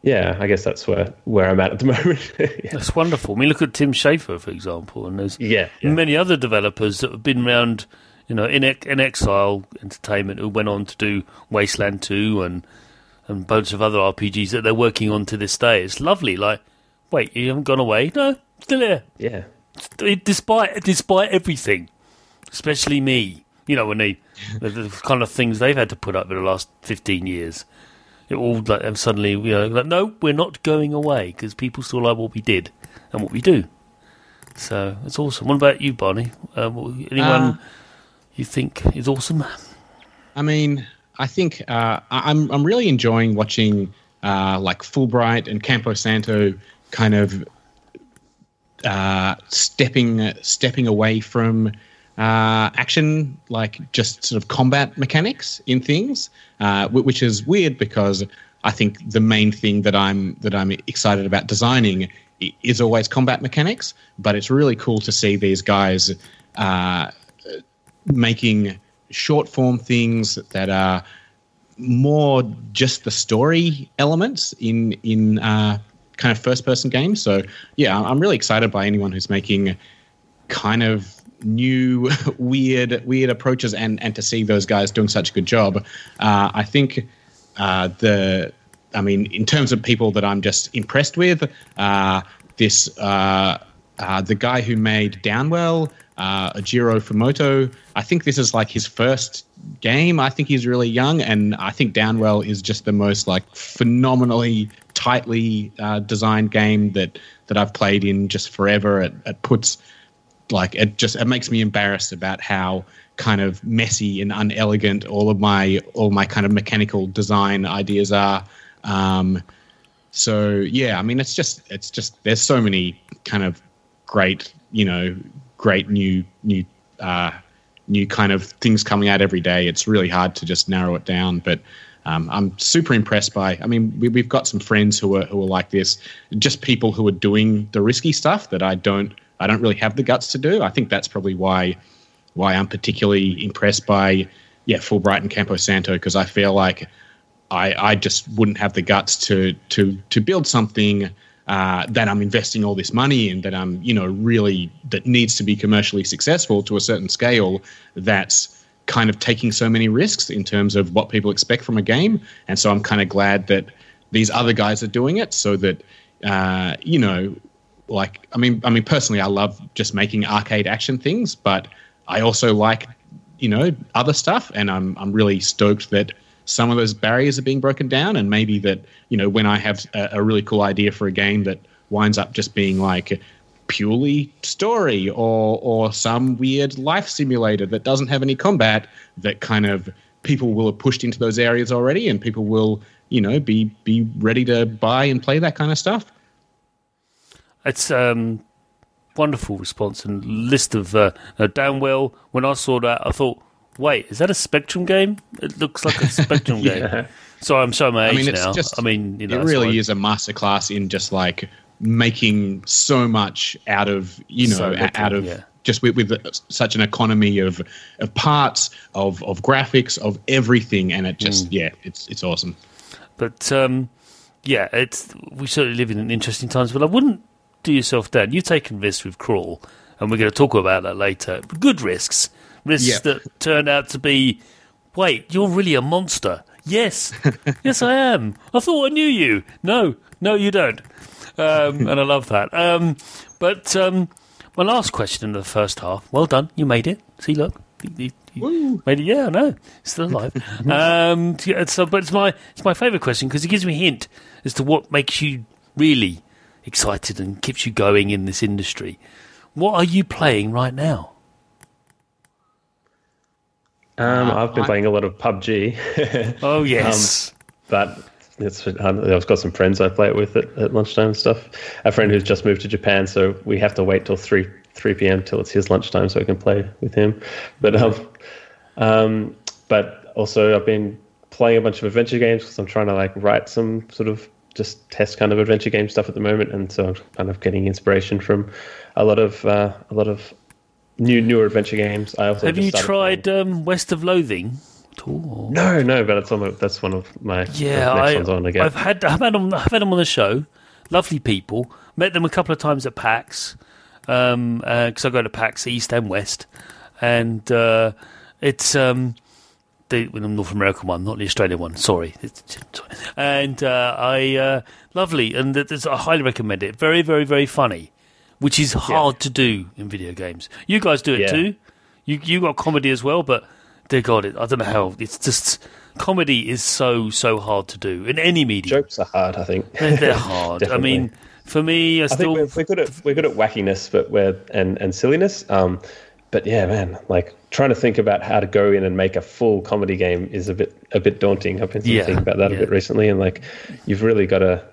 yeah, I guess that's where where I'm at at the moment. yeah. That's wonderful. I mean, look at Tim Schafer, for example, and there's Yeah, yeah. many other developers that have been around, you know, in, inXile Entertainment who went on to do Wasteland 2 and, and bunch of other RPGs that they're working on to this day. It's lovely. Like, wait, you haven't gone away? No, still here. yeah, Despite, despite everything, especially me, you know, when they, the, the kind of things they've had to put up in the last 15 years. It all like and suddenly you know like no we're not going away because people still like what we did and what we do so it's awesome. What about you, Barney? Uh, anyone Uh, you think is awesome? I mean, I think uh, I'm I'm really enjoying watching uh, like Fullbright and Campo Santo kind of uh, stepping stepping away from uh, action, like just sort of combat mechanics in things, uh, which is weird because I think the main thing that I'm that I'm excited about designing is always combat mechanics. But it's really cool to see these guys uh, making short form things that are more just the story elements in in uh, kind of first person games. So yeah, I'm really excited by anyone who's making kind of new weird weird approaches and and to see those guys doing such a good job uh, i think uh, the i mean in terms of people that i'm just impressed with uh, this uh, uh, the guy who made downwell uh, Ojiro Fumoto. I think this is like his first game. I think he's really young, and I think Downwell is just the most like phenomenally tightly uh, designed game that that I've played in just forever. It, it puts like it just it makes me embarrassed about how kind of messy and unelegant all of my all my kind of mechanical design ideas are. Um, so yeah, I mean it's just it's just there's so many kind of great you know great new new uh, new kind of things coming out every day. It's really hard to just narrow it down, but. Um, I'm super impressed by. I mean, we, we've got some friends who are who are like this, just people who are doing the risky stuff that I don't I don't really have the guts to do. I think that's probably why why I'm particularly impressed by yeah Fullbright and Campo Santo because I feel like I I just wouldn't have the guts to to to build something uh, that I'm investing all this money in that I'm you know really that needs to be commercially successful to a certain scale that's kind of taking so many risks in terms of what people expect from a game. And so I'm kind of glad that these other guys are doing it so that uh, you know like I mean I mean personally I love just making arcade action things but I also like you know other stuff. And I'm I'm really stoked that some of those barriers are being broken down, and maybe that you know when I have a, a really cool idea for a game that winds up just being like purely story or or some weird life simulator that doesn't have any combat that kind of people will have pushed into those areas already and people will you know be be ready to buy and play that kind of stuff. It's um wonderful response and list of uh, uh, downwell when i saw that i thought wait, is that a Spectrum game? It looks like a Spectrum yeah. game. So I'm showing my age I mean, now. Just, I mean, you know, it really is a masterclass in just like making so much out of you know so little, out of yeah. just with, with such an economy of of parts of of graphics of everything, and it just mm. yeah, it's it's awesome. But um, yeah, it's we certainly live in interesting times. But I wouldn't do yourself down. You've taken risks with Crawl, and we're going to talk about that later. Good risks risks that turn out to be, wait, you're really a monster. Yes, yes, I am. I thought I knew you. No, no, you don't. Um, and I love that. Um, but um, my last question in the first half. Well done, you made it. See, look, you, you made it. Yeah, I know, still alive. um, so, but it's my it's my favourite question because it gives me a hint as to what makes you really excited and keeps you going in this industry. What are you playing right now? Um, I've been I, playing a lot of PUBG. oh yes, um, but it's I've got some friends I play it with at, at, lunchtime and stuff. A friend who's just moved to Japan, so we have to wait till three three p.m. till it's his lunchtime so I can play with him. But um, um, but also I've been playing a bunch of adventure games because I'm trying to like write some sort of just test kind of adventure game stuff at the moment, and so I'm kind of getting inspiration from a lot of uh, a lot of new newer adventure games. I also have you tried um, West of Loathing? All, No, no, but it's on the, that's one of my yeah. I, have had I've had them I've had them on the show. Lovely people. Met them a couple of times at PAX because um, uh, I go to PAX East and West, and uh, it's um, the, the, North American one, not the Australian one. Sorry, and uh, I uh, lovely, and I highly recommend it. Very, very, very funny which is hard yeah. to do in video games. You guys do it yeah. too. You you got comedy as well, but dear God, it, I don't know how. It's just comedy is so so hard to do in any medium. Jokes are hard, I think. They're, they're hard. I mean, for me, I, I still we're, we're, good at we're good at wackiness, but we're and and silliness. Um, but yeah, man, like trying to think about how to go in and make a full comedy game is a bit a bit daunting. I've been yeah, thinking about that yeah. a bit recently, and like you've really got to,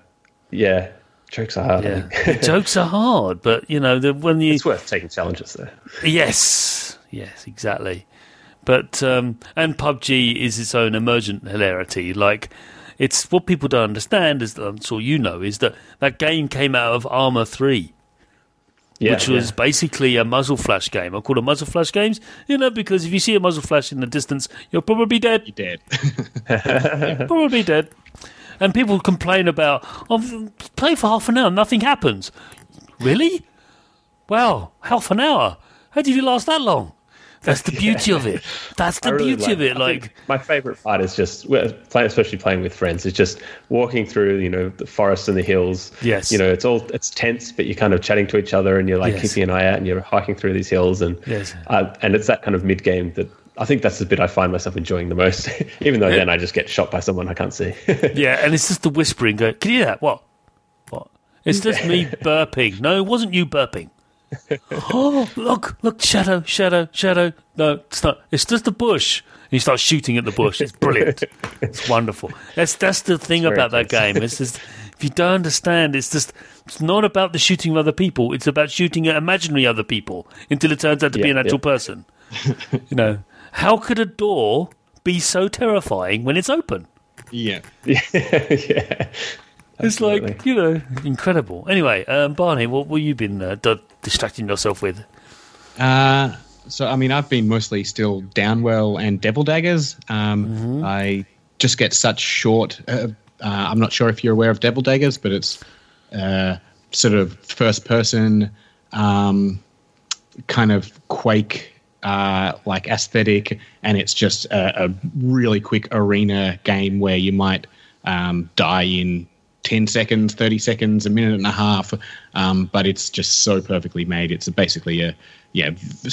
yeah, Jokes are hard. Yeah. jokes are hard, but you know the, when you it's worth taking challenges there. Yes, yes, exactly. But um, and PUBG is its own emergent hilarity. Like it's what people don't understand, as I'm sure you know, is that that game came out of Arma Three. Yeah, which was yeah. basically a muzzle flash game. I call it muzzle flash games, you know, because if you see a muzzle flash in the distance, you're probably dead. You're dead. probably dead and people complain about, oh, play for half an hour, nothing happens. Really? Well, half an hour. How did you last that long? That's the beauty of it. That's the really beauty of it. I Like, my favorite part is just, especially playing with friends, is just walking through, you know, the forest and the hills. Yes. You know, it's all it's tense, but you're kind of chatting to each other, and you're like Yes. keeping an eye out, and you're hiking through these hills, and Yes. uh, and it's that kind of mid game that. I think that's the bit I find myself enjoying the most, even though then I just get shot by someone I can't see. yeah, and it's just the whispering. Go, can you hear that? What? What? It's just me burping. No, it wasn't you burping. oh, look, look, shadow, shadow, shadow. No, it's not. It's just the bush. And you start shooting at the bush. It's brilliant. it's wonderful. That's that's the thing very about that game. It's just if you don't understand, it's just it's not about the shooting of other people. It's about shooting at imaginary other people until it turns out to be an actual yeah. person. you know, how could a door be so terrifying when it's open? Yeah. yeah. It's like you know, incredible. Anyway, um, Barney, what were you been uh, d- distracting yourself with? Uh, so, I mean, I've been mostly still Downwell and Devil Daggers. Um, I just get such short. Uh, uh, I'm not sure if you're aware of Devil Daggers, but it's uh, sort of first person, um, kind of Quake uh, like aesthetic, and it's just a, a really quick arena game where you might um, die in 10 seconds, 30 seconds, a minute and a half, um, but it's just so perfectly made. It's basically a, yeah,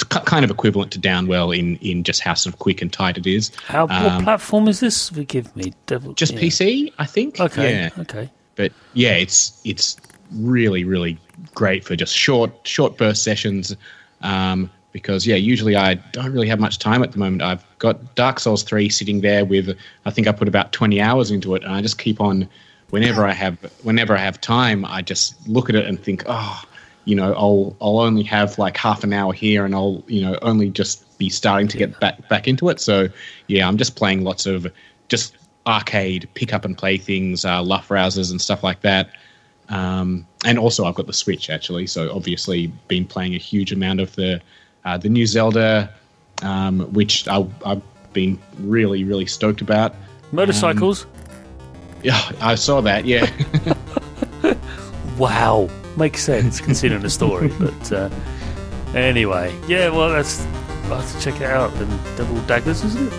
kind of equivalent to Downwell in, in just how sort of quick and tight it is. How what Um, platform is this? Forgive me, Devil. Just yeah. PC, I think. Okay, Yeah. okay. But yeah, it's it's really really great for just short short burst sessions. Um, because yeah, usually I don't really have much time at the moment. I've got Dark Souls three sitting there with I think I put about twenty hours into it, and I just keep on. Whenever I have whenever I have time, I just look at it and think, oh, you know, I'll I'll only have like half an hour here, and I'll you know only just be starting to get back back into it. So yeah, I'm just playing lots of just arcade pick up and play things, uh, Luftrausers and stuff like that. Um, and also, I've got the Switch actually, so obviously been playing a huge amount of the uh, the new Zelda, um, which I, I've been really really stoked about. Motorcycles. Yeah, I saw that. Yeah. wow, makes sense considering the story. But uh, anyway, yeah. Well, that's I'll have to check it out. And Devil Daggers, isn't it?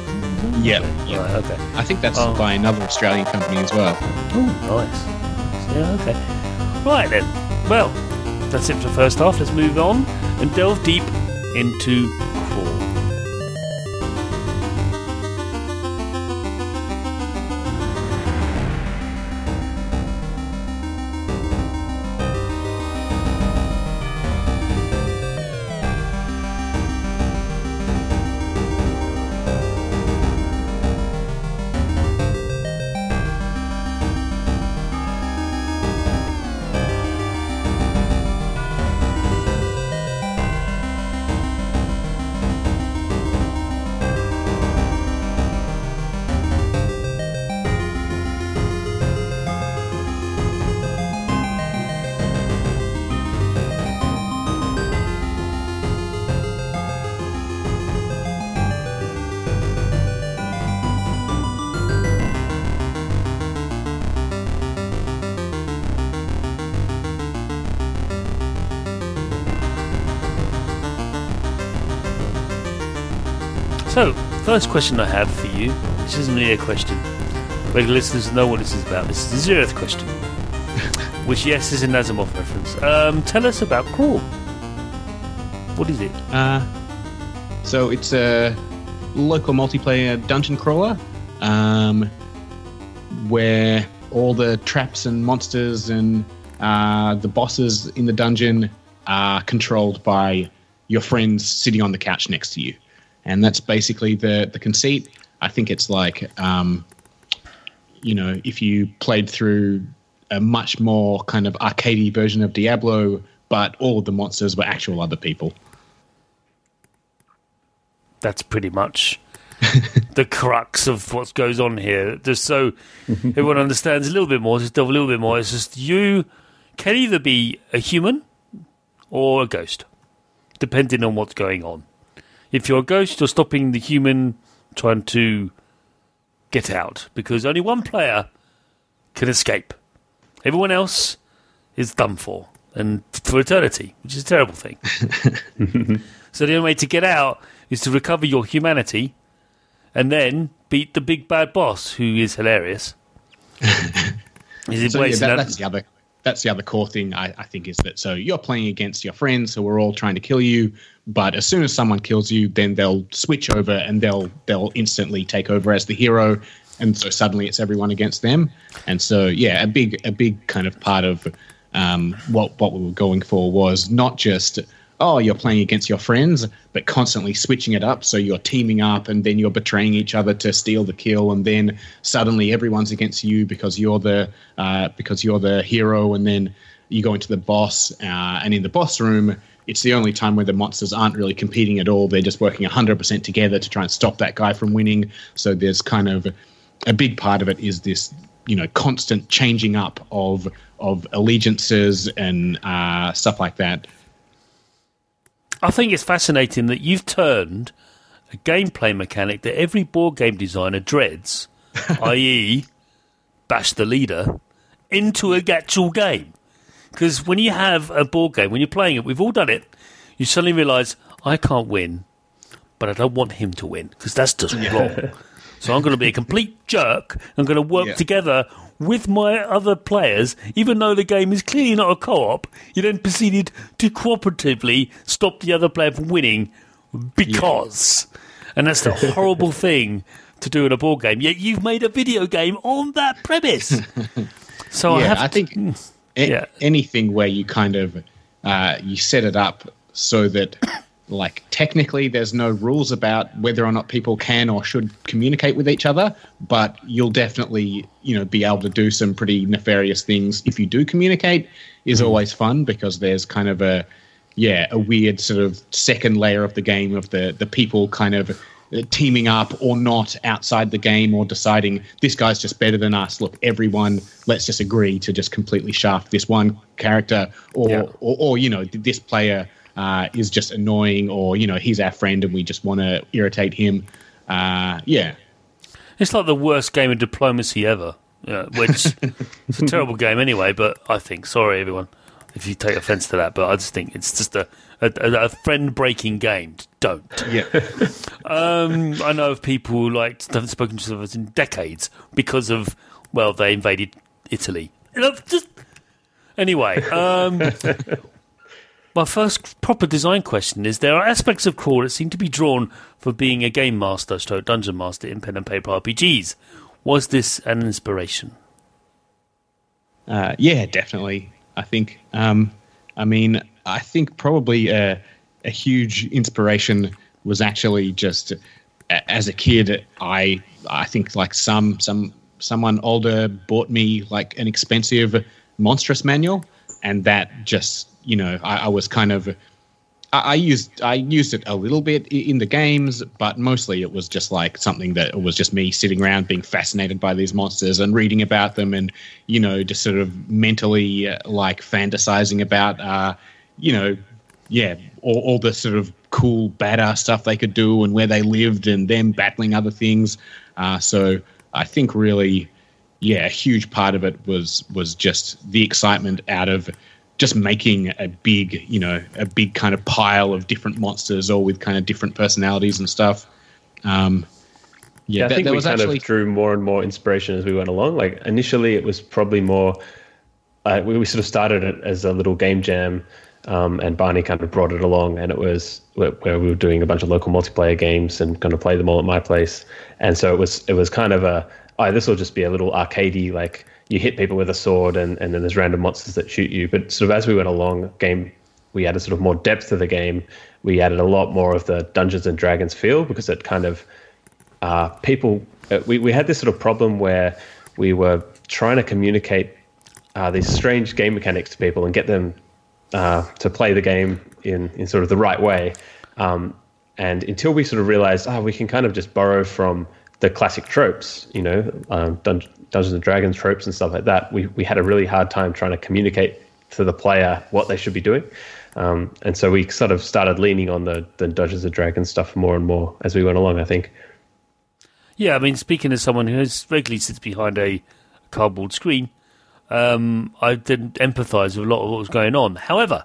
Yeah, Okay. Right, okay. I think that's Oh. by another Australian company as well. Oh, nice. Yeah, okay. Right then. Well, that's it for the first half. Let's move on and delve deep into Crawl. First question I have for you. This isn't really a question. Regular listeners know what this is about. This is the zeroth question. Which, yes, is an Asimov reference. Um, tell us about Crawl. What is it? Uh, so it's a local multiplayer dungeon crawler um, where all the traps and monsters and uh, the bosses in the dungeon are controlled by your friends sitting on the couch next to you. And that's basically the, the conceit. I think it's like, um, you know, if you played through a much more kind of arcadey version of Diablo, but all of the monsters were actual other people. That's pretty much the crux of what goes on here. Just so everyone understands a little bit more, just delve a little bit more. It's just you can either be a human or a ghost, depending on what's going on. If you're a ghost, you're stopping the human trying to get out because only one player can escape. Everyone else is done for and for eternity, which is a terrible thing. So the only way to get out is to recover your humanity and then beat the big bad boss, who is hilarious. is it So yeah, that, that's the other that's the other core thing I, I think is that so you're playing against your friends who are all trying to kill you, but as soon as someone kills you, then they'll switch over and they'll they'll instantly take over as the hero, and so suddenly it's everyone against them. And so yeah, a big a big kind of part of um, what what we were going for was not just oh you're playing against your friends, but constantly switching it up. So you're teaming up, and then you're betraying each other to steal the kill, and then suddenly everyone's against you because you're the uh, because you're the hero, and then you go into the boss, uh, and in the boss room. It's the only time where the monsters aren't really competing at all. They're just working 100% together to try and stop that guy from winning. So there's kind of a big part of it is this you know constant changing up of of allegiances and uh, stuff like that. I think it's fascinating that you've turned a gameplay mechanic that every board game designer dreads, i.e., bash the leader, into a actual game. Because when you have a board game, when you're playing it, we've all done it, you suddenly realise, I can't win, but I don't want him to win, because that's just wrong. So I'm going to be a complete jerk. I'm going to work Yeah. together with my other players, even though the game is clearly not a co-op. You then proceeded to cooperatively stop the other player from winning because, and that's the horrible thing to do in a board game. Yet you've made a video game on that premise. So I yeah, have. I think a- yeah. anything where you kind of uh, you set it up so that like technically there's no rules about whether or not people can or should communicate with each other but you'll definitely you know be able to do some pretty nefarious things if you do communicate is always fun because there's kind of a yeah a weird sort of second layer of the game of the the people kind of uh, teaming up or not outside the game or deciding this guy's just better than us look everyone let's just agree to just completely shaft this one character or Yeah. or, or you know this player uh, is just annoying or you know he's our friend and we just want to irritate him uh, yeah It's like the worst game of diplomacy ever. Yeah, which it's a terrible game anyway. But I think sorry everyone if you take offence to that. But I just think it's just a a, a friend breaking game. Don't. yeah Um, I know of people who like haven't spoken to other in decades because of well they invaded Italy. Just anyway. Um, my first proper design question is: There are aspects of Crawl that seem to be drawn for being a game master, stroke dungeon master in pen and paper RPGs. Was this an inspiration? Uh, yeah, definitely. I think. Um, I mean, I think probably a, a huge inspiration was actually just a- as a kid. I I think like some some someone older bought me like an expensive monstrous manual, and that just you know I, I was kind of. I used I used it a little bit in the games, but mostly it was just like something that was just me sitting around being fascinated by these monsters and reading about them, and you know just sort of mentally uh, like fantasizing about uh, you know yeah all, all the sort of cool badass stuff they could do and where they lived and them battling other things. Uh, so I think really yeah, a huge part of it was was just the excitement out of just making a big, you know, a big kind of pile of different monsters, all with kind of different personalities and stuff. Um, yeah, Yeah, I there- think there we was kind actually of drew more and more inspiration as we went along. Like initially, it was probably more. Uh, we, we sort of started it as a little game jam, um, and Barney kind of brought it along, and it was where, where we were doing a bunch of local multiplayer games and kind of play them all at my place. And so it was it was kind of a, oh, this will just be a little arcadey like you hit people with a sword, and, and then there's random monsters that shoot you. But sort of as we went along, game we added sort of more depth to the game. We added a lot more of the Dungeons and Dragons feel because it kind of uh, people uh, we, we had this sort of problem where we were trying to communicate uh, these strange game mechanics to people and get them uh, to play the game in, in sort of the right way. Um, and until we sort of realized, oh, we can kind of just borrow from the classic tropes, you know, um, Dun- Dungeons and Dragons tropes and stuff like that, we, we had a really hard time trying to communicate to the player what they should be doing. Um, and so we sort of started leaning on the, the Dungeons and Dragons stuff more and more as we went along, I think. Yeah, I mean, speaking as someone who regularly sits behind a cardboard screen, um, I didn't empathise with a lot of what was going on. However,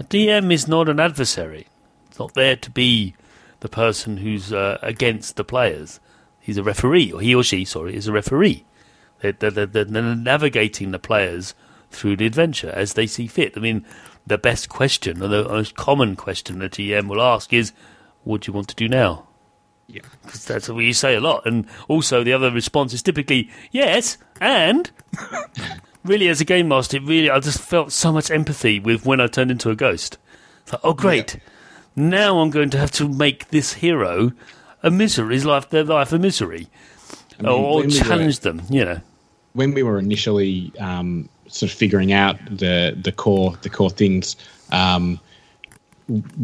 a DM is not an adversary, It's not there to be the person who's uh, against the players. He's a referee, or he or she, sorry, is a referee. They're, they're, they're, navigating the players through the adventure as they see fit. I mean, the best question, or the most common question that GM will ask is, "What do you want to do now?" Yeah. Because that's what you say a lot. And also, the other response is typically yes, and really, as a game master, it really I just felt so much empathy with when I turned into a ghost. It's like, oh great, now I'm going to have to make this hero a misery, life their life a misery, I mean, or, or we were- challenge them. You know, when we were initially um, sort of figuring out the the core the core things, um,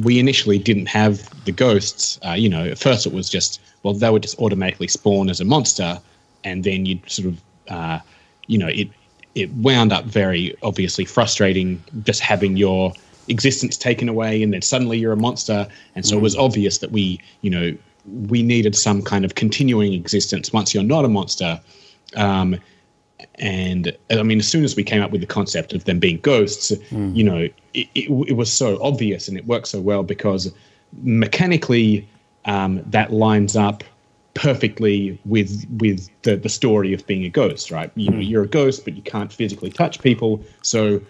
we initially didn't have the ghosts. Uh, you know, at first it was just well, they would just automatically spawn as a monster, and then you'd sort of, uh, you know, it it wound up very obviously frustrating just having your existence taken away, and then suddenly you're a monster, and so it was obvious that we, you know, we needed some kind of continuing existence once you're not a monster. Um, and I mean, as soon as we came up with the concept of them being ghosts, you know, it, it, it was so obvious and it worked so well because mechanically um, that lines up perfectly with with the, the story of being a ghost, right? You know, you're a ghost, but you can't physically touch people, so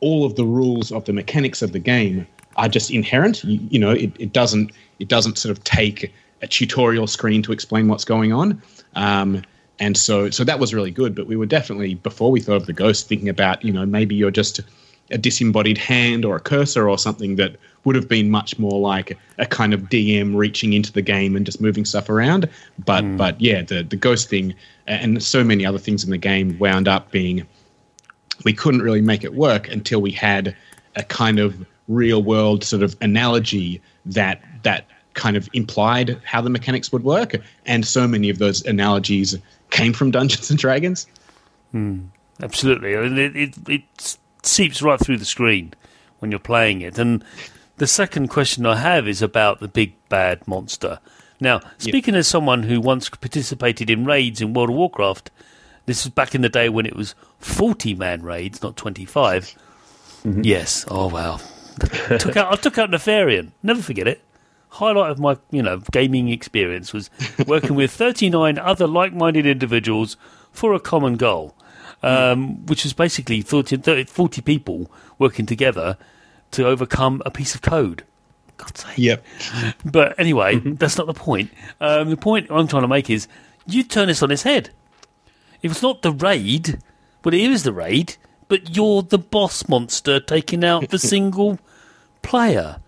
all of the rules of the mechanics of the game are just inherent. You, you know, it, it doesn't it doesn't sort of take a tutorial screen to explain what's going on. Um, and so so that was really good. But we were definitely before we thought of the ghost thinking about you know maybe you're just a disembodied hand or a cursor or something that would have been much more like a kind of DM reaching into the game and just moving stuff around. But but yeah, the the ghost thing and so many other things in the game wound up being we couldn't really make it work until we had a kind of real world sort of analogy that that kind of implied how the mechanics would work and so many of those analogies came from Dungeons and Dragons hmm. Absolutely, I mean, it, it it seeps right through the screen when you're playing it. And the second question I have is about the big bad monster. Now, speaking as someone who once participated in raids in World of Warcraft, this was back in the day when it was forty-man raids, not 25 mm-hmm. Yes. Oh wow. took out I took out Nefarian. Never forget it. Highlight of my you know gaming experience was working with 39 other like-minded individuals for a common goal, um, which was basically 30, 30, 40 people working together to overcome a piece of code. God's sake. yep But anyway, that's not the point. Um, the point I'm trying to make is you turn this on its head. If it's not the raid, well, it is the raid, but you're the boss monster taking out the single player.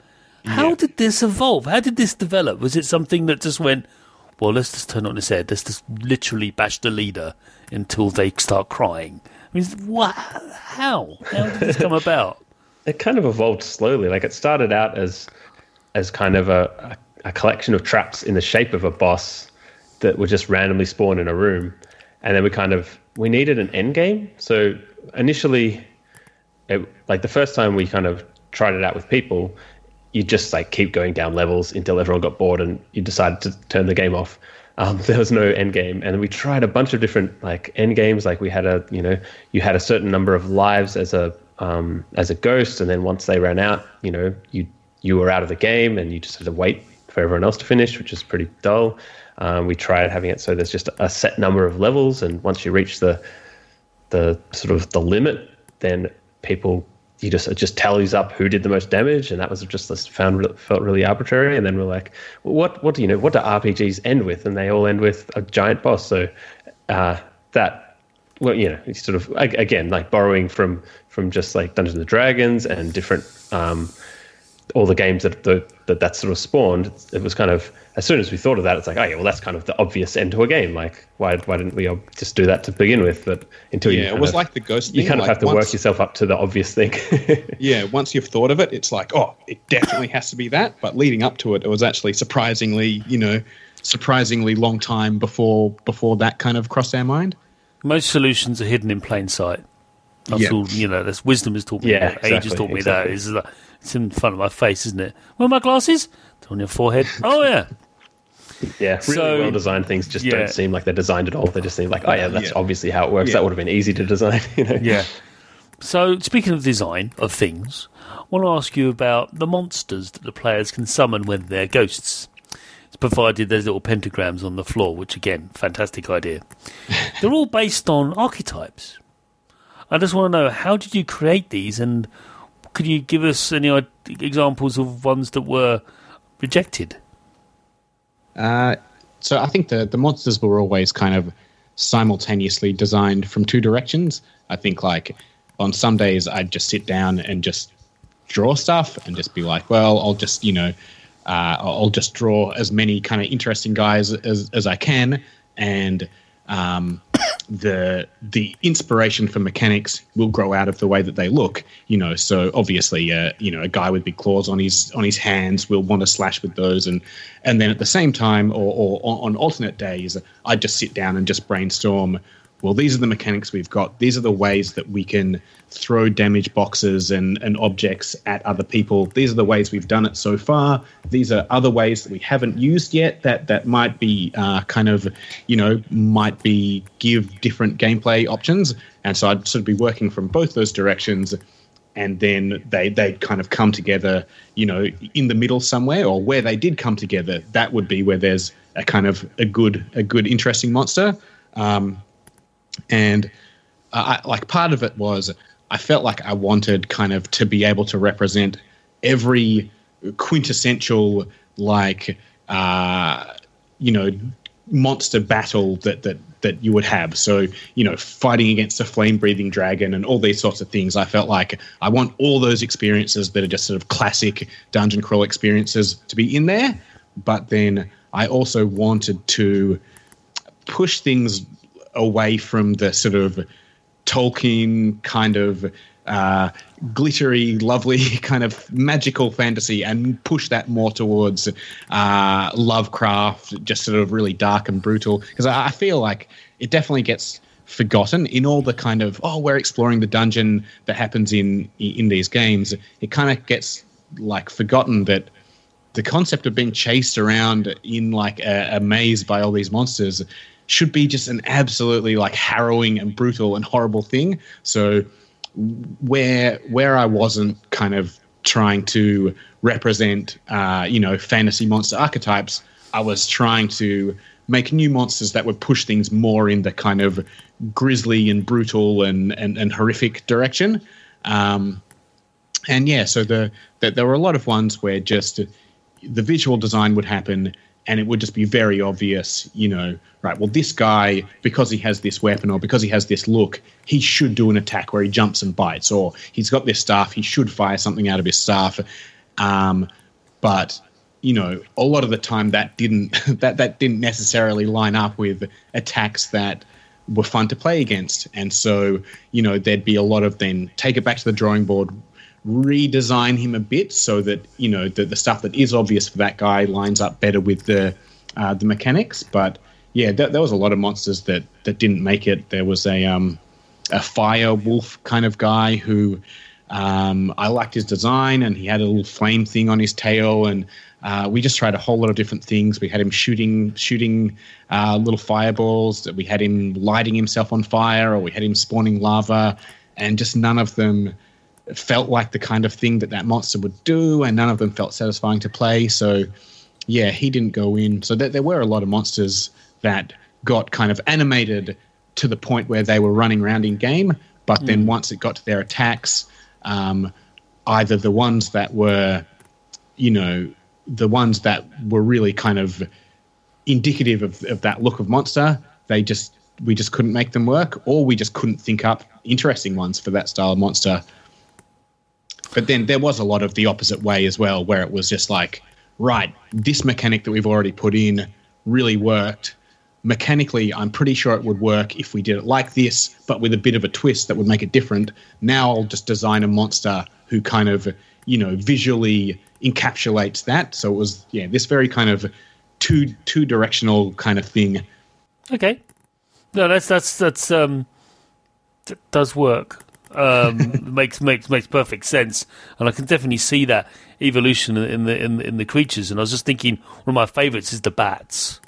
How Yeah. did this evolve? How did this develop? Was it something that just went, well, let's just turn on its head. Let's just literally bash the leader until they start crying. I mean, what? How? How did this come about? it kind of evolved slowly. Like it started out as as kind of a, a, a collection of traps in the shape of a boss that would just randomly spawn in a room, and then we kind of we needed an end game. So initially, it, like the first time we kind of tried it out with people, you just like keep going down levels until everyone got bored and you decided to turn the game off. Um, there was no end game, and we tried a bunch of different like end games. Like we had a you know you had a certain number of lives as a um, as a ghost, and then once they ran out, you know you you were out of the game, and you just had to wait for everyone else to finish, which is pretty dull. Um, we tried having it so there's just a set number of levels, and once you reach the the sort of the limit, then people you just it just tallies up who did the most damage, and that was just this found felt really arbitrary. And then we're like, well, what what do you know? What do RPGs end with? And they all end with a giant boss. So uh, that well, you know, it's sort of again like borrowing from from just like Dungeons and Dragons and different um, all the games that the, that that sort of spawned. It was kind of as soon as we thought of that, it's like, oh yeah, well that's kind of the obvious end to a game. Like why why didn't we just do that to begin with? But until you yeah it was of- like the ghost you thing, kind of like have to once- work yourself up to the obvious thing. yeah once you've thought of it it's like oh it definitely has to be that but leading up to it it was actually surprisingly you know surprisingly long time before before that kind of crossed our mind Most solutions are hidden in plain sight. That's Yeah. all, you know, that's wisdom has taught me Yeah, that. Age has exactly, taught me exactly. that. Like, it's in front of my face, isn't it? Where are my glasses? They're on your forehead. Oh, yeah. yeah, really So- well designed things just yeah. don't seem like they're designed at all. They just seem like, oh yeah, that's Yeah. obviously how it works. Yeah. That would have been easy to design. You know? Yeah. So, speaking of design of things, I want to ask you about the monsters that the players can summon when they're ghosts. It's provided there's little pentagrams on the floor, which again, fantastic idea. they're all based on archetypes. I just want to know how did you create these, and could you give us any examples of ones that were rejected? Uh, so I think the the monsters were always kind of simultaneously designed from two directions. I think like on some days I'd just sit down and just draw stuff and just be like, well, I'll just you know, uh, I'll just draw as many kind of interesting guys as as I can, and um, the the inspiration for mechanics will grow out of the way that they look. You know, so obviously, uh, you know, a guy with big claws on his on his hands will want to slash with those, and and then at the same time, or, or on alternate days, I'd just sit down and just brainstorm. Well, these are the mechanics we've got. These are the ways that we can throw damage boxes and, and objects at other people. These are the ways we've done it so far. These are other ways that we haven't used yet that that might be uh, kind of, you know, might be give different gameplay options. And so I'd sort of be working from both those directions, and then they they'd kind of come together, you know, in the middle somewhere, or where they did come together. That would be where there's a kind of a good a good interesting monster. Um, and I, like part of it was I felt like I wanted kind of to be able to represent every quintessential like uh, you know monster battle that that that you would have. So you know, fighting against a flame breathing dragon and all these sorts of things. I felt like I want all those experiences that are just sort of classic dungeon crawl experiences to be in there. But then I also wanted to push things away from the sort of Tolkien kind of uh, glittery, lovely kind of magical fantasy and push that more towards uh, Lovecraft, just sort of really dark and brutal. Because I, I feel like it definitely gets forgotten in all the kind of oh we're exploring the dungeon that happens in in these games. It kind of gets like forgotten that the concept of being chased around in like a, a maze by all these monsters should be just an absolutely like harrowing and brutal and horrible thing. So where where I wasn't kind of trying to represent uh, you know fantasy monster archetypes, I was trying to make new monsters that would push things more in the kind of grisly and brutal and and, and horrific direction. Um, and yeah, so the, the there were a lot of ones where just the visual design would happen and it would just be very obvious, you know, right, well, this guy, because he has this weapon or because he has this look, he should do an attack where he jumps and bites, or he's got this staff, he should fire something out of his staff. Um, but you know, a lot of the time that didn't that that didn't necessarily line up with attacks that were fun to play against, and so you know there'd be a lot of then take it back to the drawing board, redesign him a bit so that you know the, the stuff that is obvious for that guy lines up better with the uh, the mechanics. But yeah, th- there was a lot of monsters that that didn't make it. There was a um, a fire wolf kind of guy who um, I liked his design, and he had a little flame thing on his tail, and uh, we just tried a whole lot of different things. We had him shooting shooting uh, little fireballs. We had him lighting himself on fire, or we had him spawning lava, and just none of them felt like the kind of thing that that monster would do, and none of them felt satisfying to play. So, yeah, he didn't go in. So there, there were a lot of monsters that got kind of animated to the point where they were running around in game, but then once it got to their attacks, um, either the ones that were, you know, the ones that were really kind of indicative of, of that look of monster, they just we just couldn't make them work, or we just couldn't think up interesting ones for that style of monster. But then there was a lot of the opposite way as well, where it was just like, right, this mechanic that we've already put in really worked. Mechanically, I'm pretty sure it would work if we did it like this, but with a bit of a twist that would make it different. Now I'll just design a monster who kind of, you know, visually encapsulates that. So it was, yeah, this very kind of two two directional kind of thing. Okay. No, that's that's that's um does work. Um makes makes makes perfect sense. And I can definitely see that evolution in the in in the creatures and I was just thinking one of my favorites is the bats.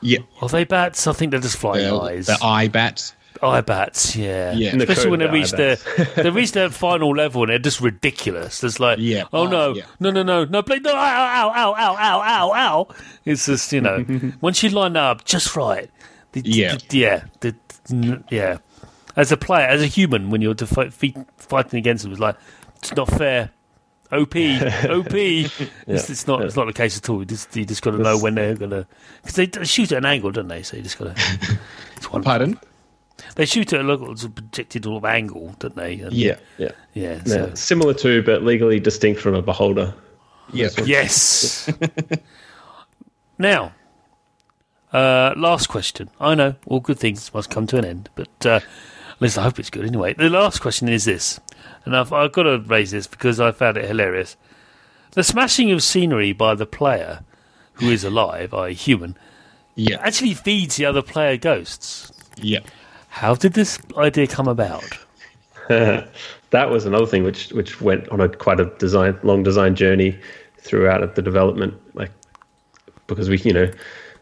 Yeah, Are they bats? I think they're just flying the, eyes. the eye bats. eye bats, yeah, Yeah. Especially when they reach the their they reach their final level and they're just ridiculous. It's like, Yeah. oh no, yeah. no, no, no, no, please, no, ow, ow, ow, ow, ow, ow, ow. It's just you know, once you line up just right, the, Yeah. the- yeah, the, yeah. As a player, as a human, when you're defi- fe- fighting against them, it's like it's not fair. OP, OP. It's, it's not. It's not the case at all. You just, you just got to know when they're gonna because they shoot at an angle, don't they? So you just got to. It's one. Pardon? They shoot at a local it's a projected sort of angle, don't they? And, Yeah, yeah. yeah. Yeah, So. Similar to, but legally distinct from a beholder. Yeah. Yes. now, uh, last question. I know all good things must come to an end, but uh, at least I hope it's good anyway. The last question is this, and I've, I've got to raise this because I found it hilarious. The smashing of scenery by the player, who is alive, i.e., human, Yeah. actually feeds the other player ghosts. Yeah. How did this idea come about? that was another thing which which went on a quite a design long design journey throughout the development like because we you know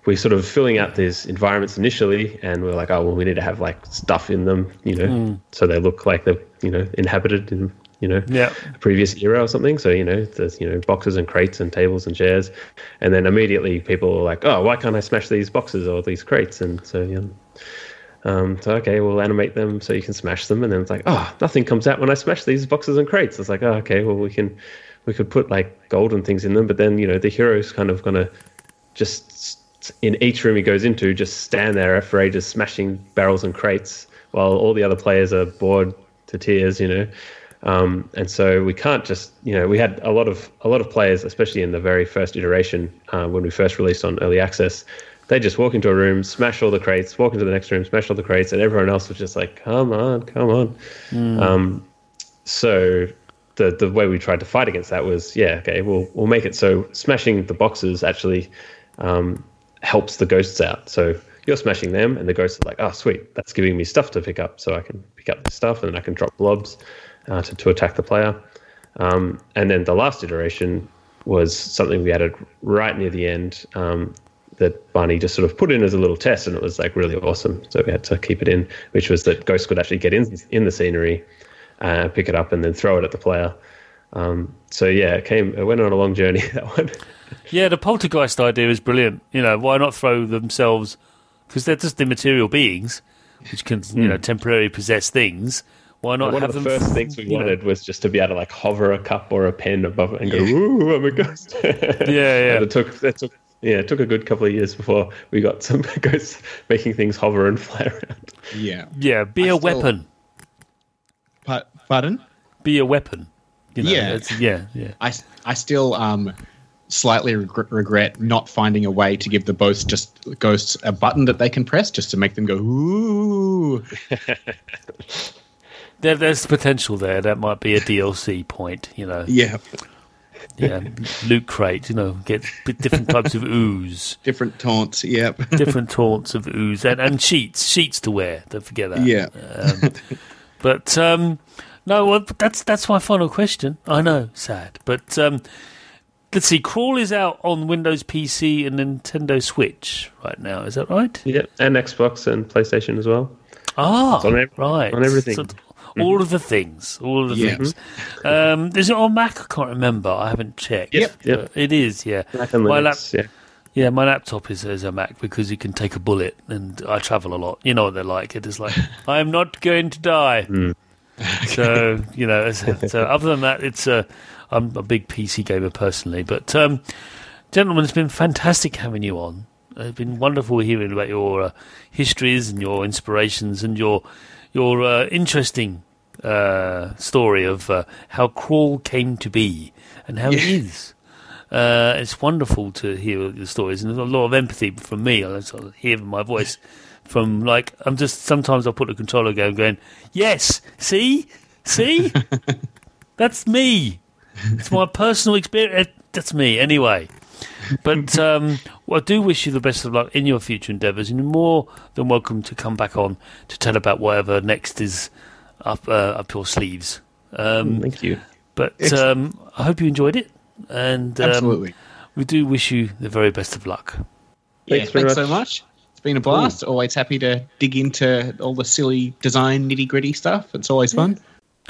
we sort of filling out these environments initially and we are like oh well we need to have like stuff in them you know so they look like they're you know inhabited in you know Yeah. a previous era or something. So you know there's you know boxes and crates and tables and chairs. And then immediately people are like oh why can't i smash these boxes or these crates? And so you know um, so okay, we'll animate them so you can smash them, and then it's like, oh, nothing comes out when I smash these boxes and crates. It's like, oh, okay, well we can, we could put like golden things in them, but then you know the hero's kind of gonna just in each room he goes into just stand there for ages smashing barrels and crates while all the other players are bored to tears, you know. Um, and so we can't just, you know, we had a lot of a lot of players, especially in the very first iteration uh, when we first released on early access. They just walk into a room, smash all the crates, walk into the next room, smash all the crates, and everyone else was just like, "Come on, come on." Um, so the the way we tried to fight against that was, yeah, okay, we'll we'll make it so smashing the boxes actually um, helps the ghosts out. So you're smashing them, and the ghosts are like, "Oh, sweet, that's giving me stuff to pick up, so I can pick up the stuff, and then I can drop blobs uh, to to attack the player." Um, and then the last iteration was something we added right near the end um, that Barney just sort of put in as a little test, and it was like really awesome. So we had to keep it in, which was that ghosts could actually get in in the scenery, uh, pick it up, and then throw it at the player. Um, so yeah, it came. It went on a long journey. That one. Yeah, the poltergeist idea is brilliant. You know, why not throw themselves because they're just immaterial beings which can you know temporarily possess things. Why not one have of the them? first things we you know- wanted was just to be able to like hover a cup or a pen above it and go, "Ooh, I'm a ghost." Yeah, yeah. And it took it took yeah, it took a good couple of years before we got some ghosts making things hover and fly around. Yeah. Yeah, be I a still- weapon. Pa- Pardon? Be a weapon. You know, Yeah. yeah, yeah. I, I still um slightly regret, regret not finding a way to give the both just ghosts a button that they can press just to make them go ooh. There, there's potential there. That might be a DLC point. You know, Yeah. yeah. Loot crate. You know, get different types of ooze, Different taunts. Yep. different taunts of ooze, and, and sheets, sheets to wear. Don't forget that. Yeah. Um, but um, no, well, that's that's my final question. I know, sad, but um, let's see. Crawl is out on Windows PC and Nintendo Switch right now. Is that right? Yeah, and Xbox and PlayStation as well. Ah, on ev- right. on everything. So, all of the things. All of the Yeah. things. Um, is it on Mac? I can't remember. I haven't checked. Yep, yep. Uh, it is. Yeah. Mac and My lap- yeah. Yeah, my laptop is, is a Mac because you can take a bullet, and I travel a lot. You know what they're like. It is like I am not going to die. So you know. So, so other than that, it's a. I'm a big PC gamer personally, but um, gentlemen, it's been fantastic having you on. It's been wonderful hearing about your uh, histories and your inspirations and your your uh, interesting uh, story of uh, how Crawl came to be and how it is. Uh, it's wonderful to hear the stories, and there's a lot of empathy from me. I sort of hear my voice from like I'm just sometimes I put the controller down, going, "Yes, see, see, that's me. It's my personal experience. That's me anyway." But um, well, I do wish you the best of luck in your future endeavours, and you're more than welcome to come back on to tell about whatever next is up uh, up your sleeves. Um, Thank you. but um, I hope you enjoyed it, and um, Absolutely. we do wish you the very best of luck. Yeah, Thanks very thanks much. so much. It's It's been a blast. Always happy to dig into all the silly design nitty gritty stuff. It's always fun.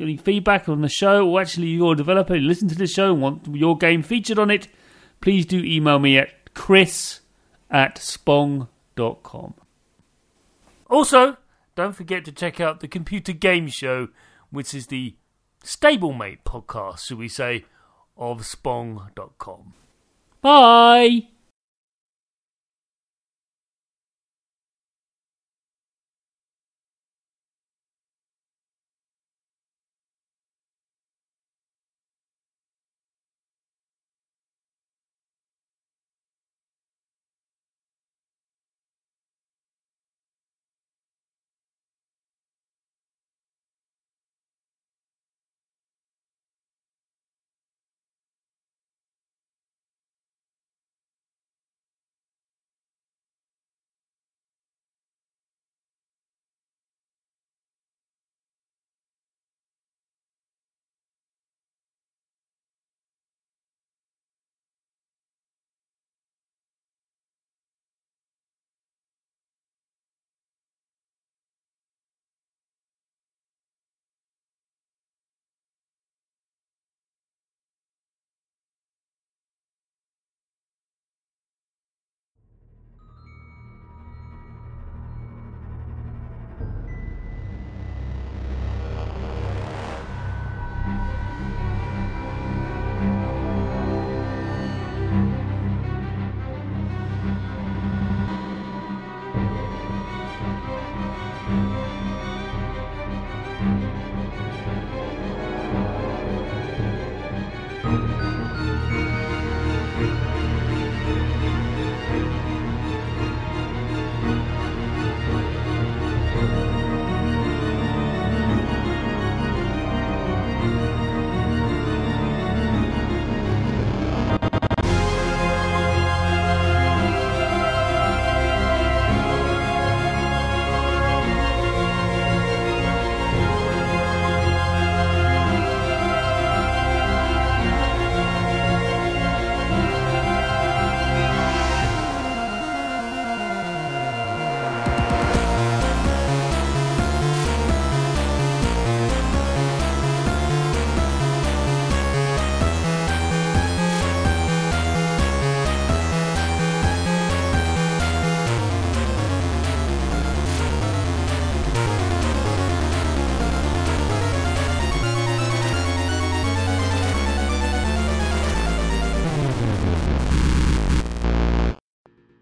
any feedback on the show, or actually you're a developer, listen to the show and want your game featured on it, please do email me at chris at spong.com. Also, don't forget to check out the Computer Game Show, which is the stablemate podcast, should we say, of spong.com. Bye!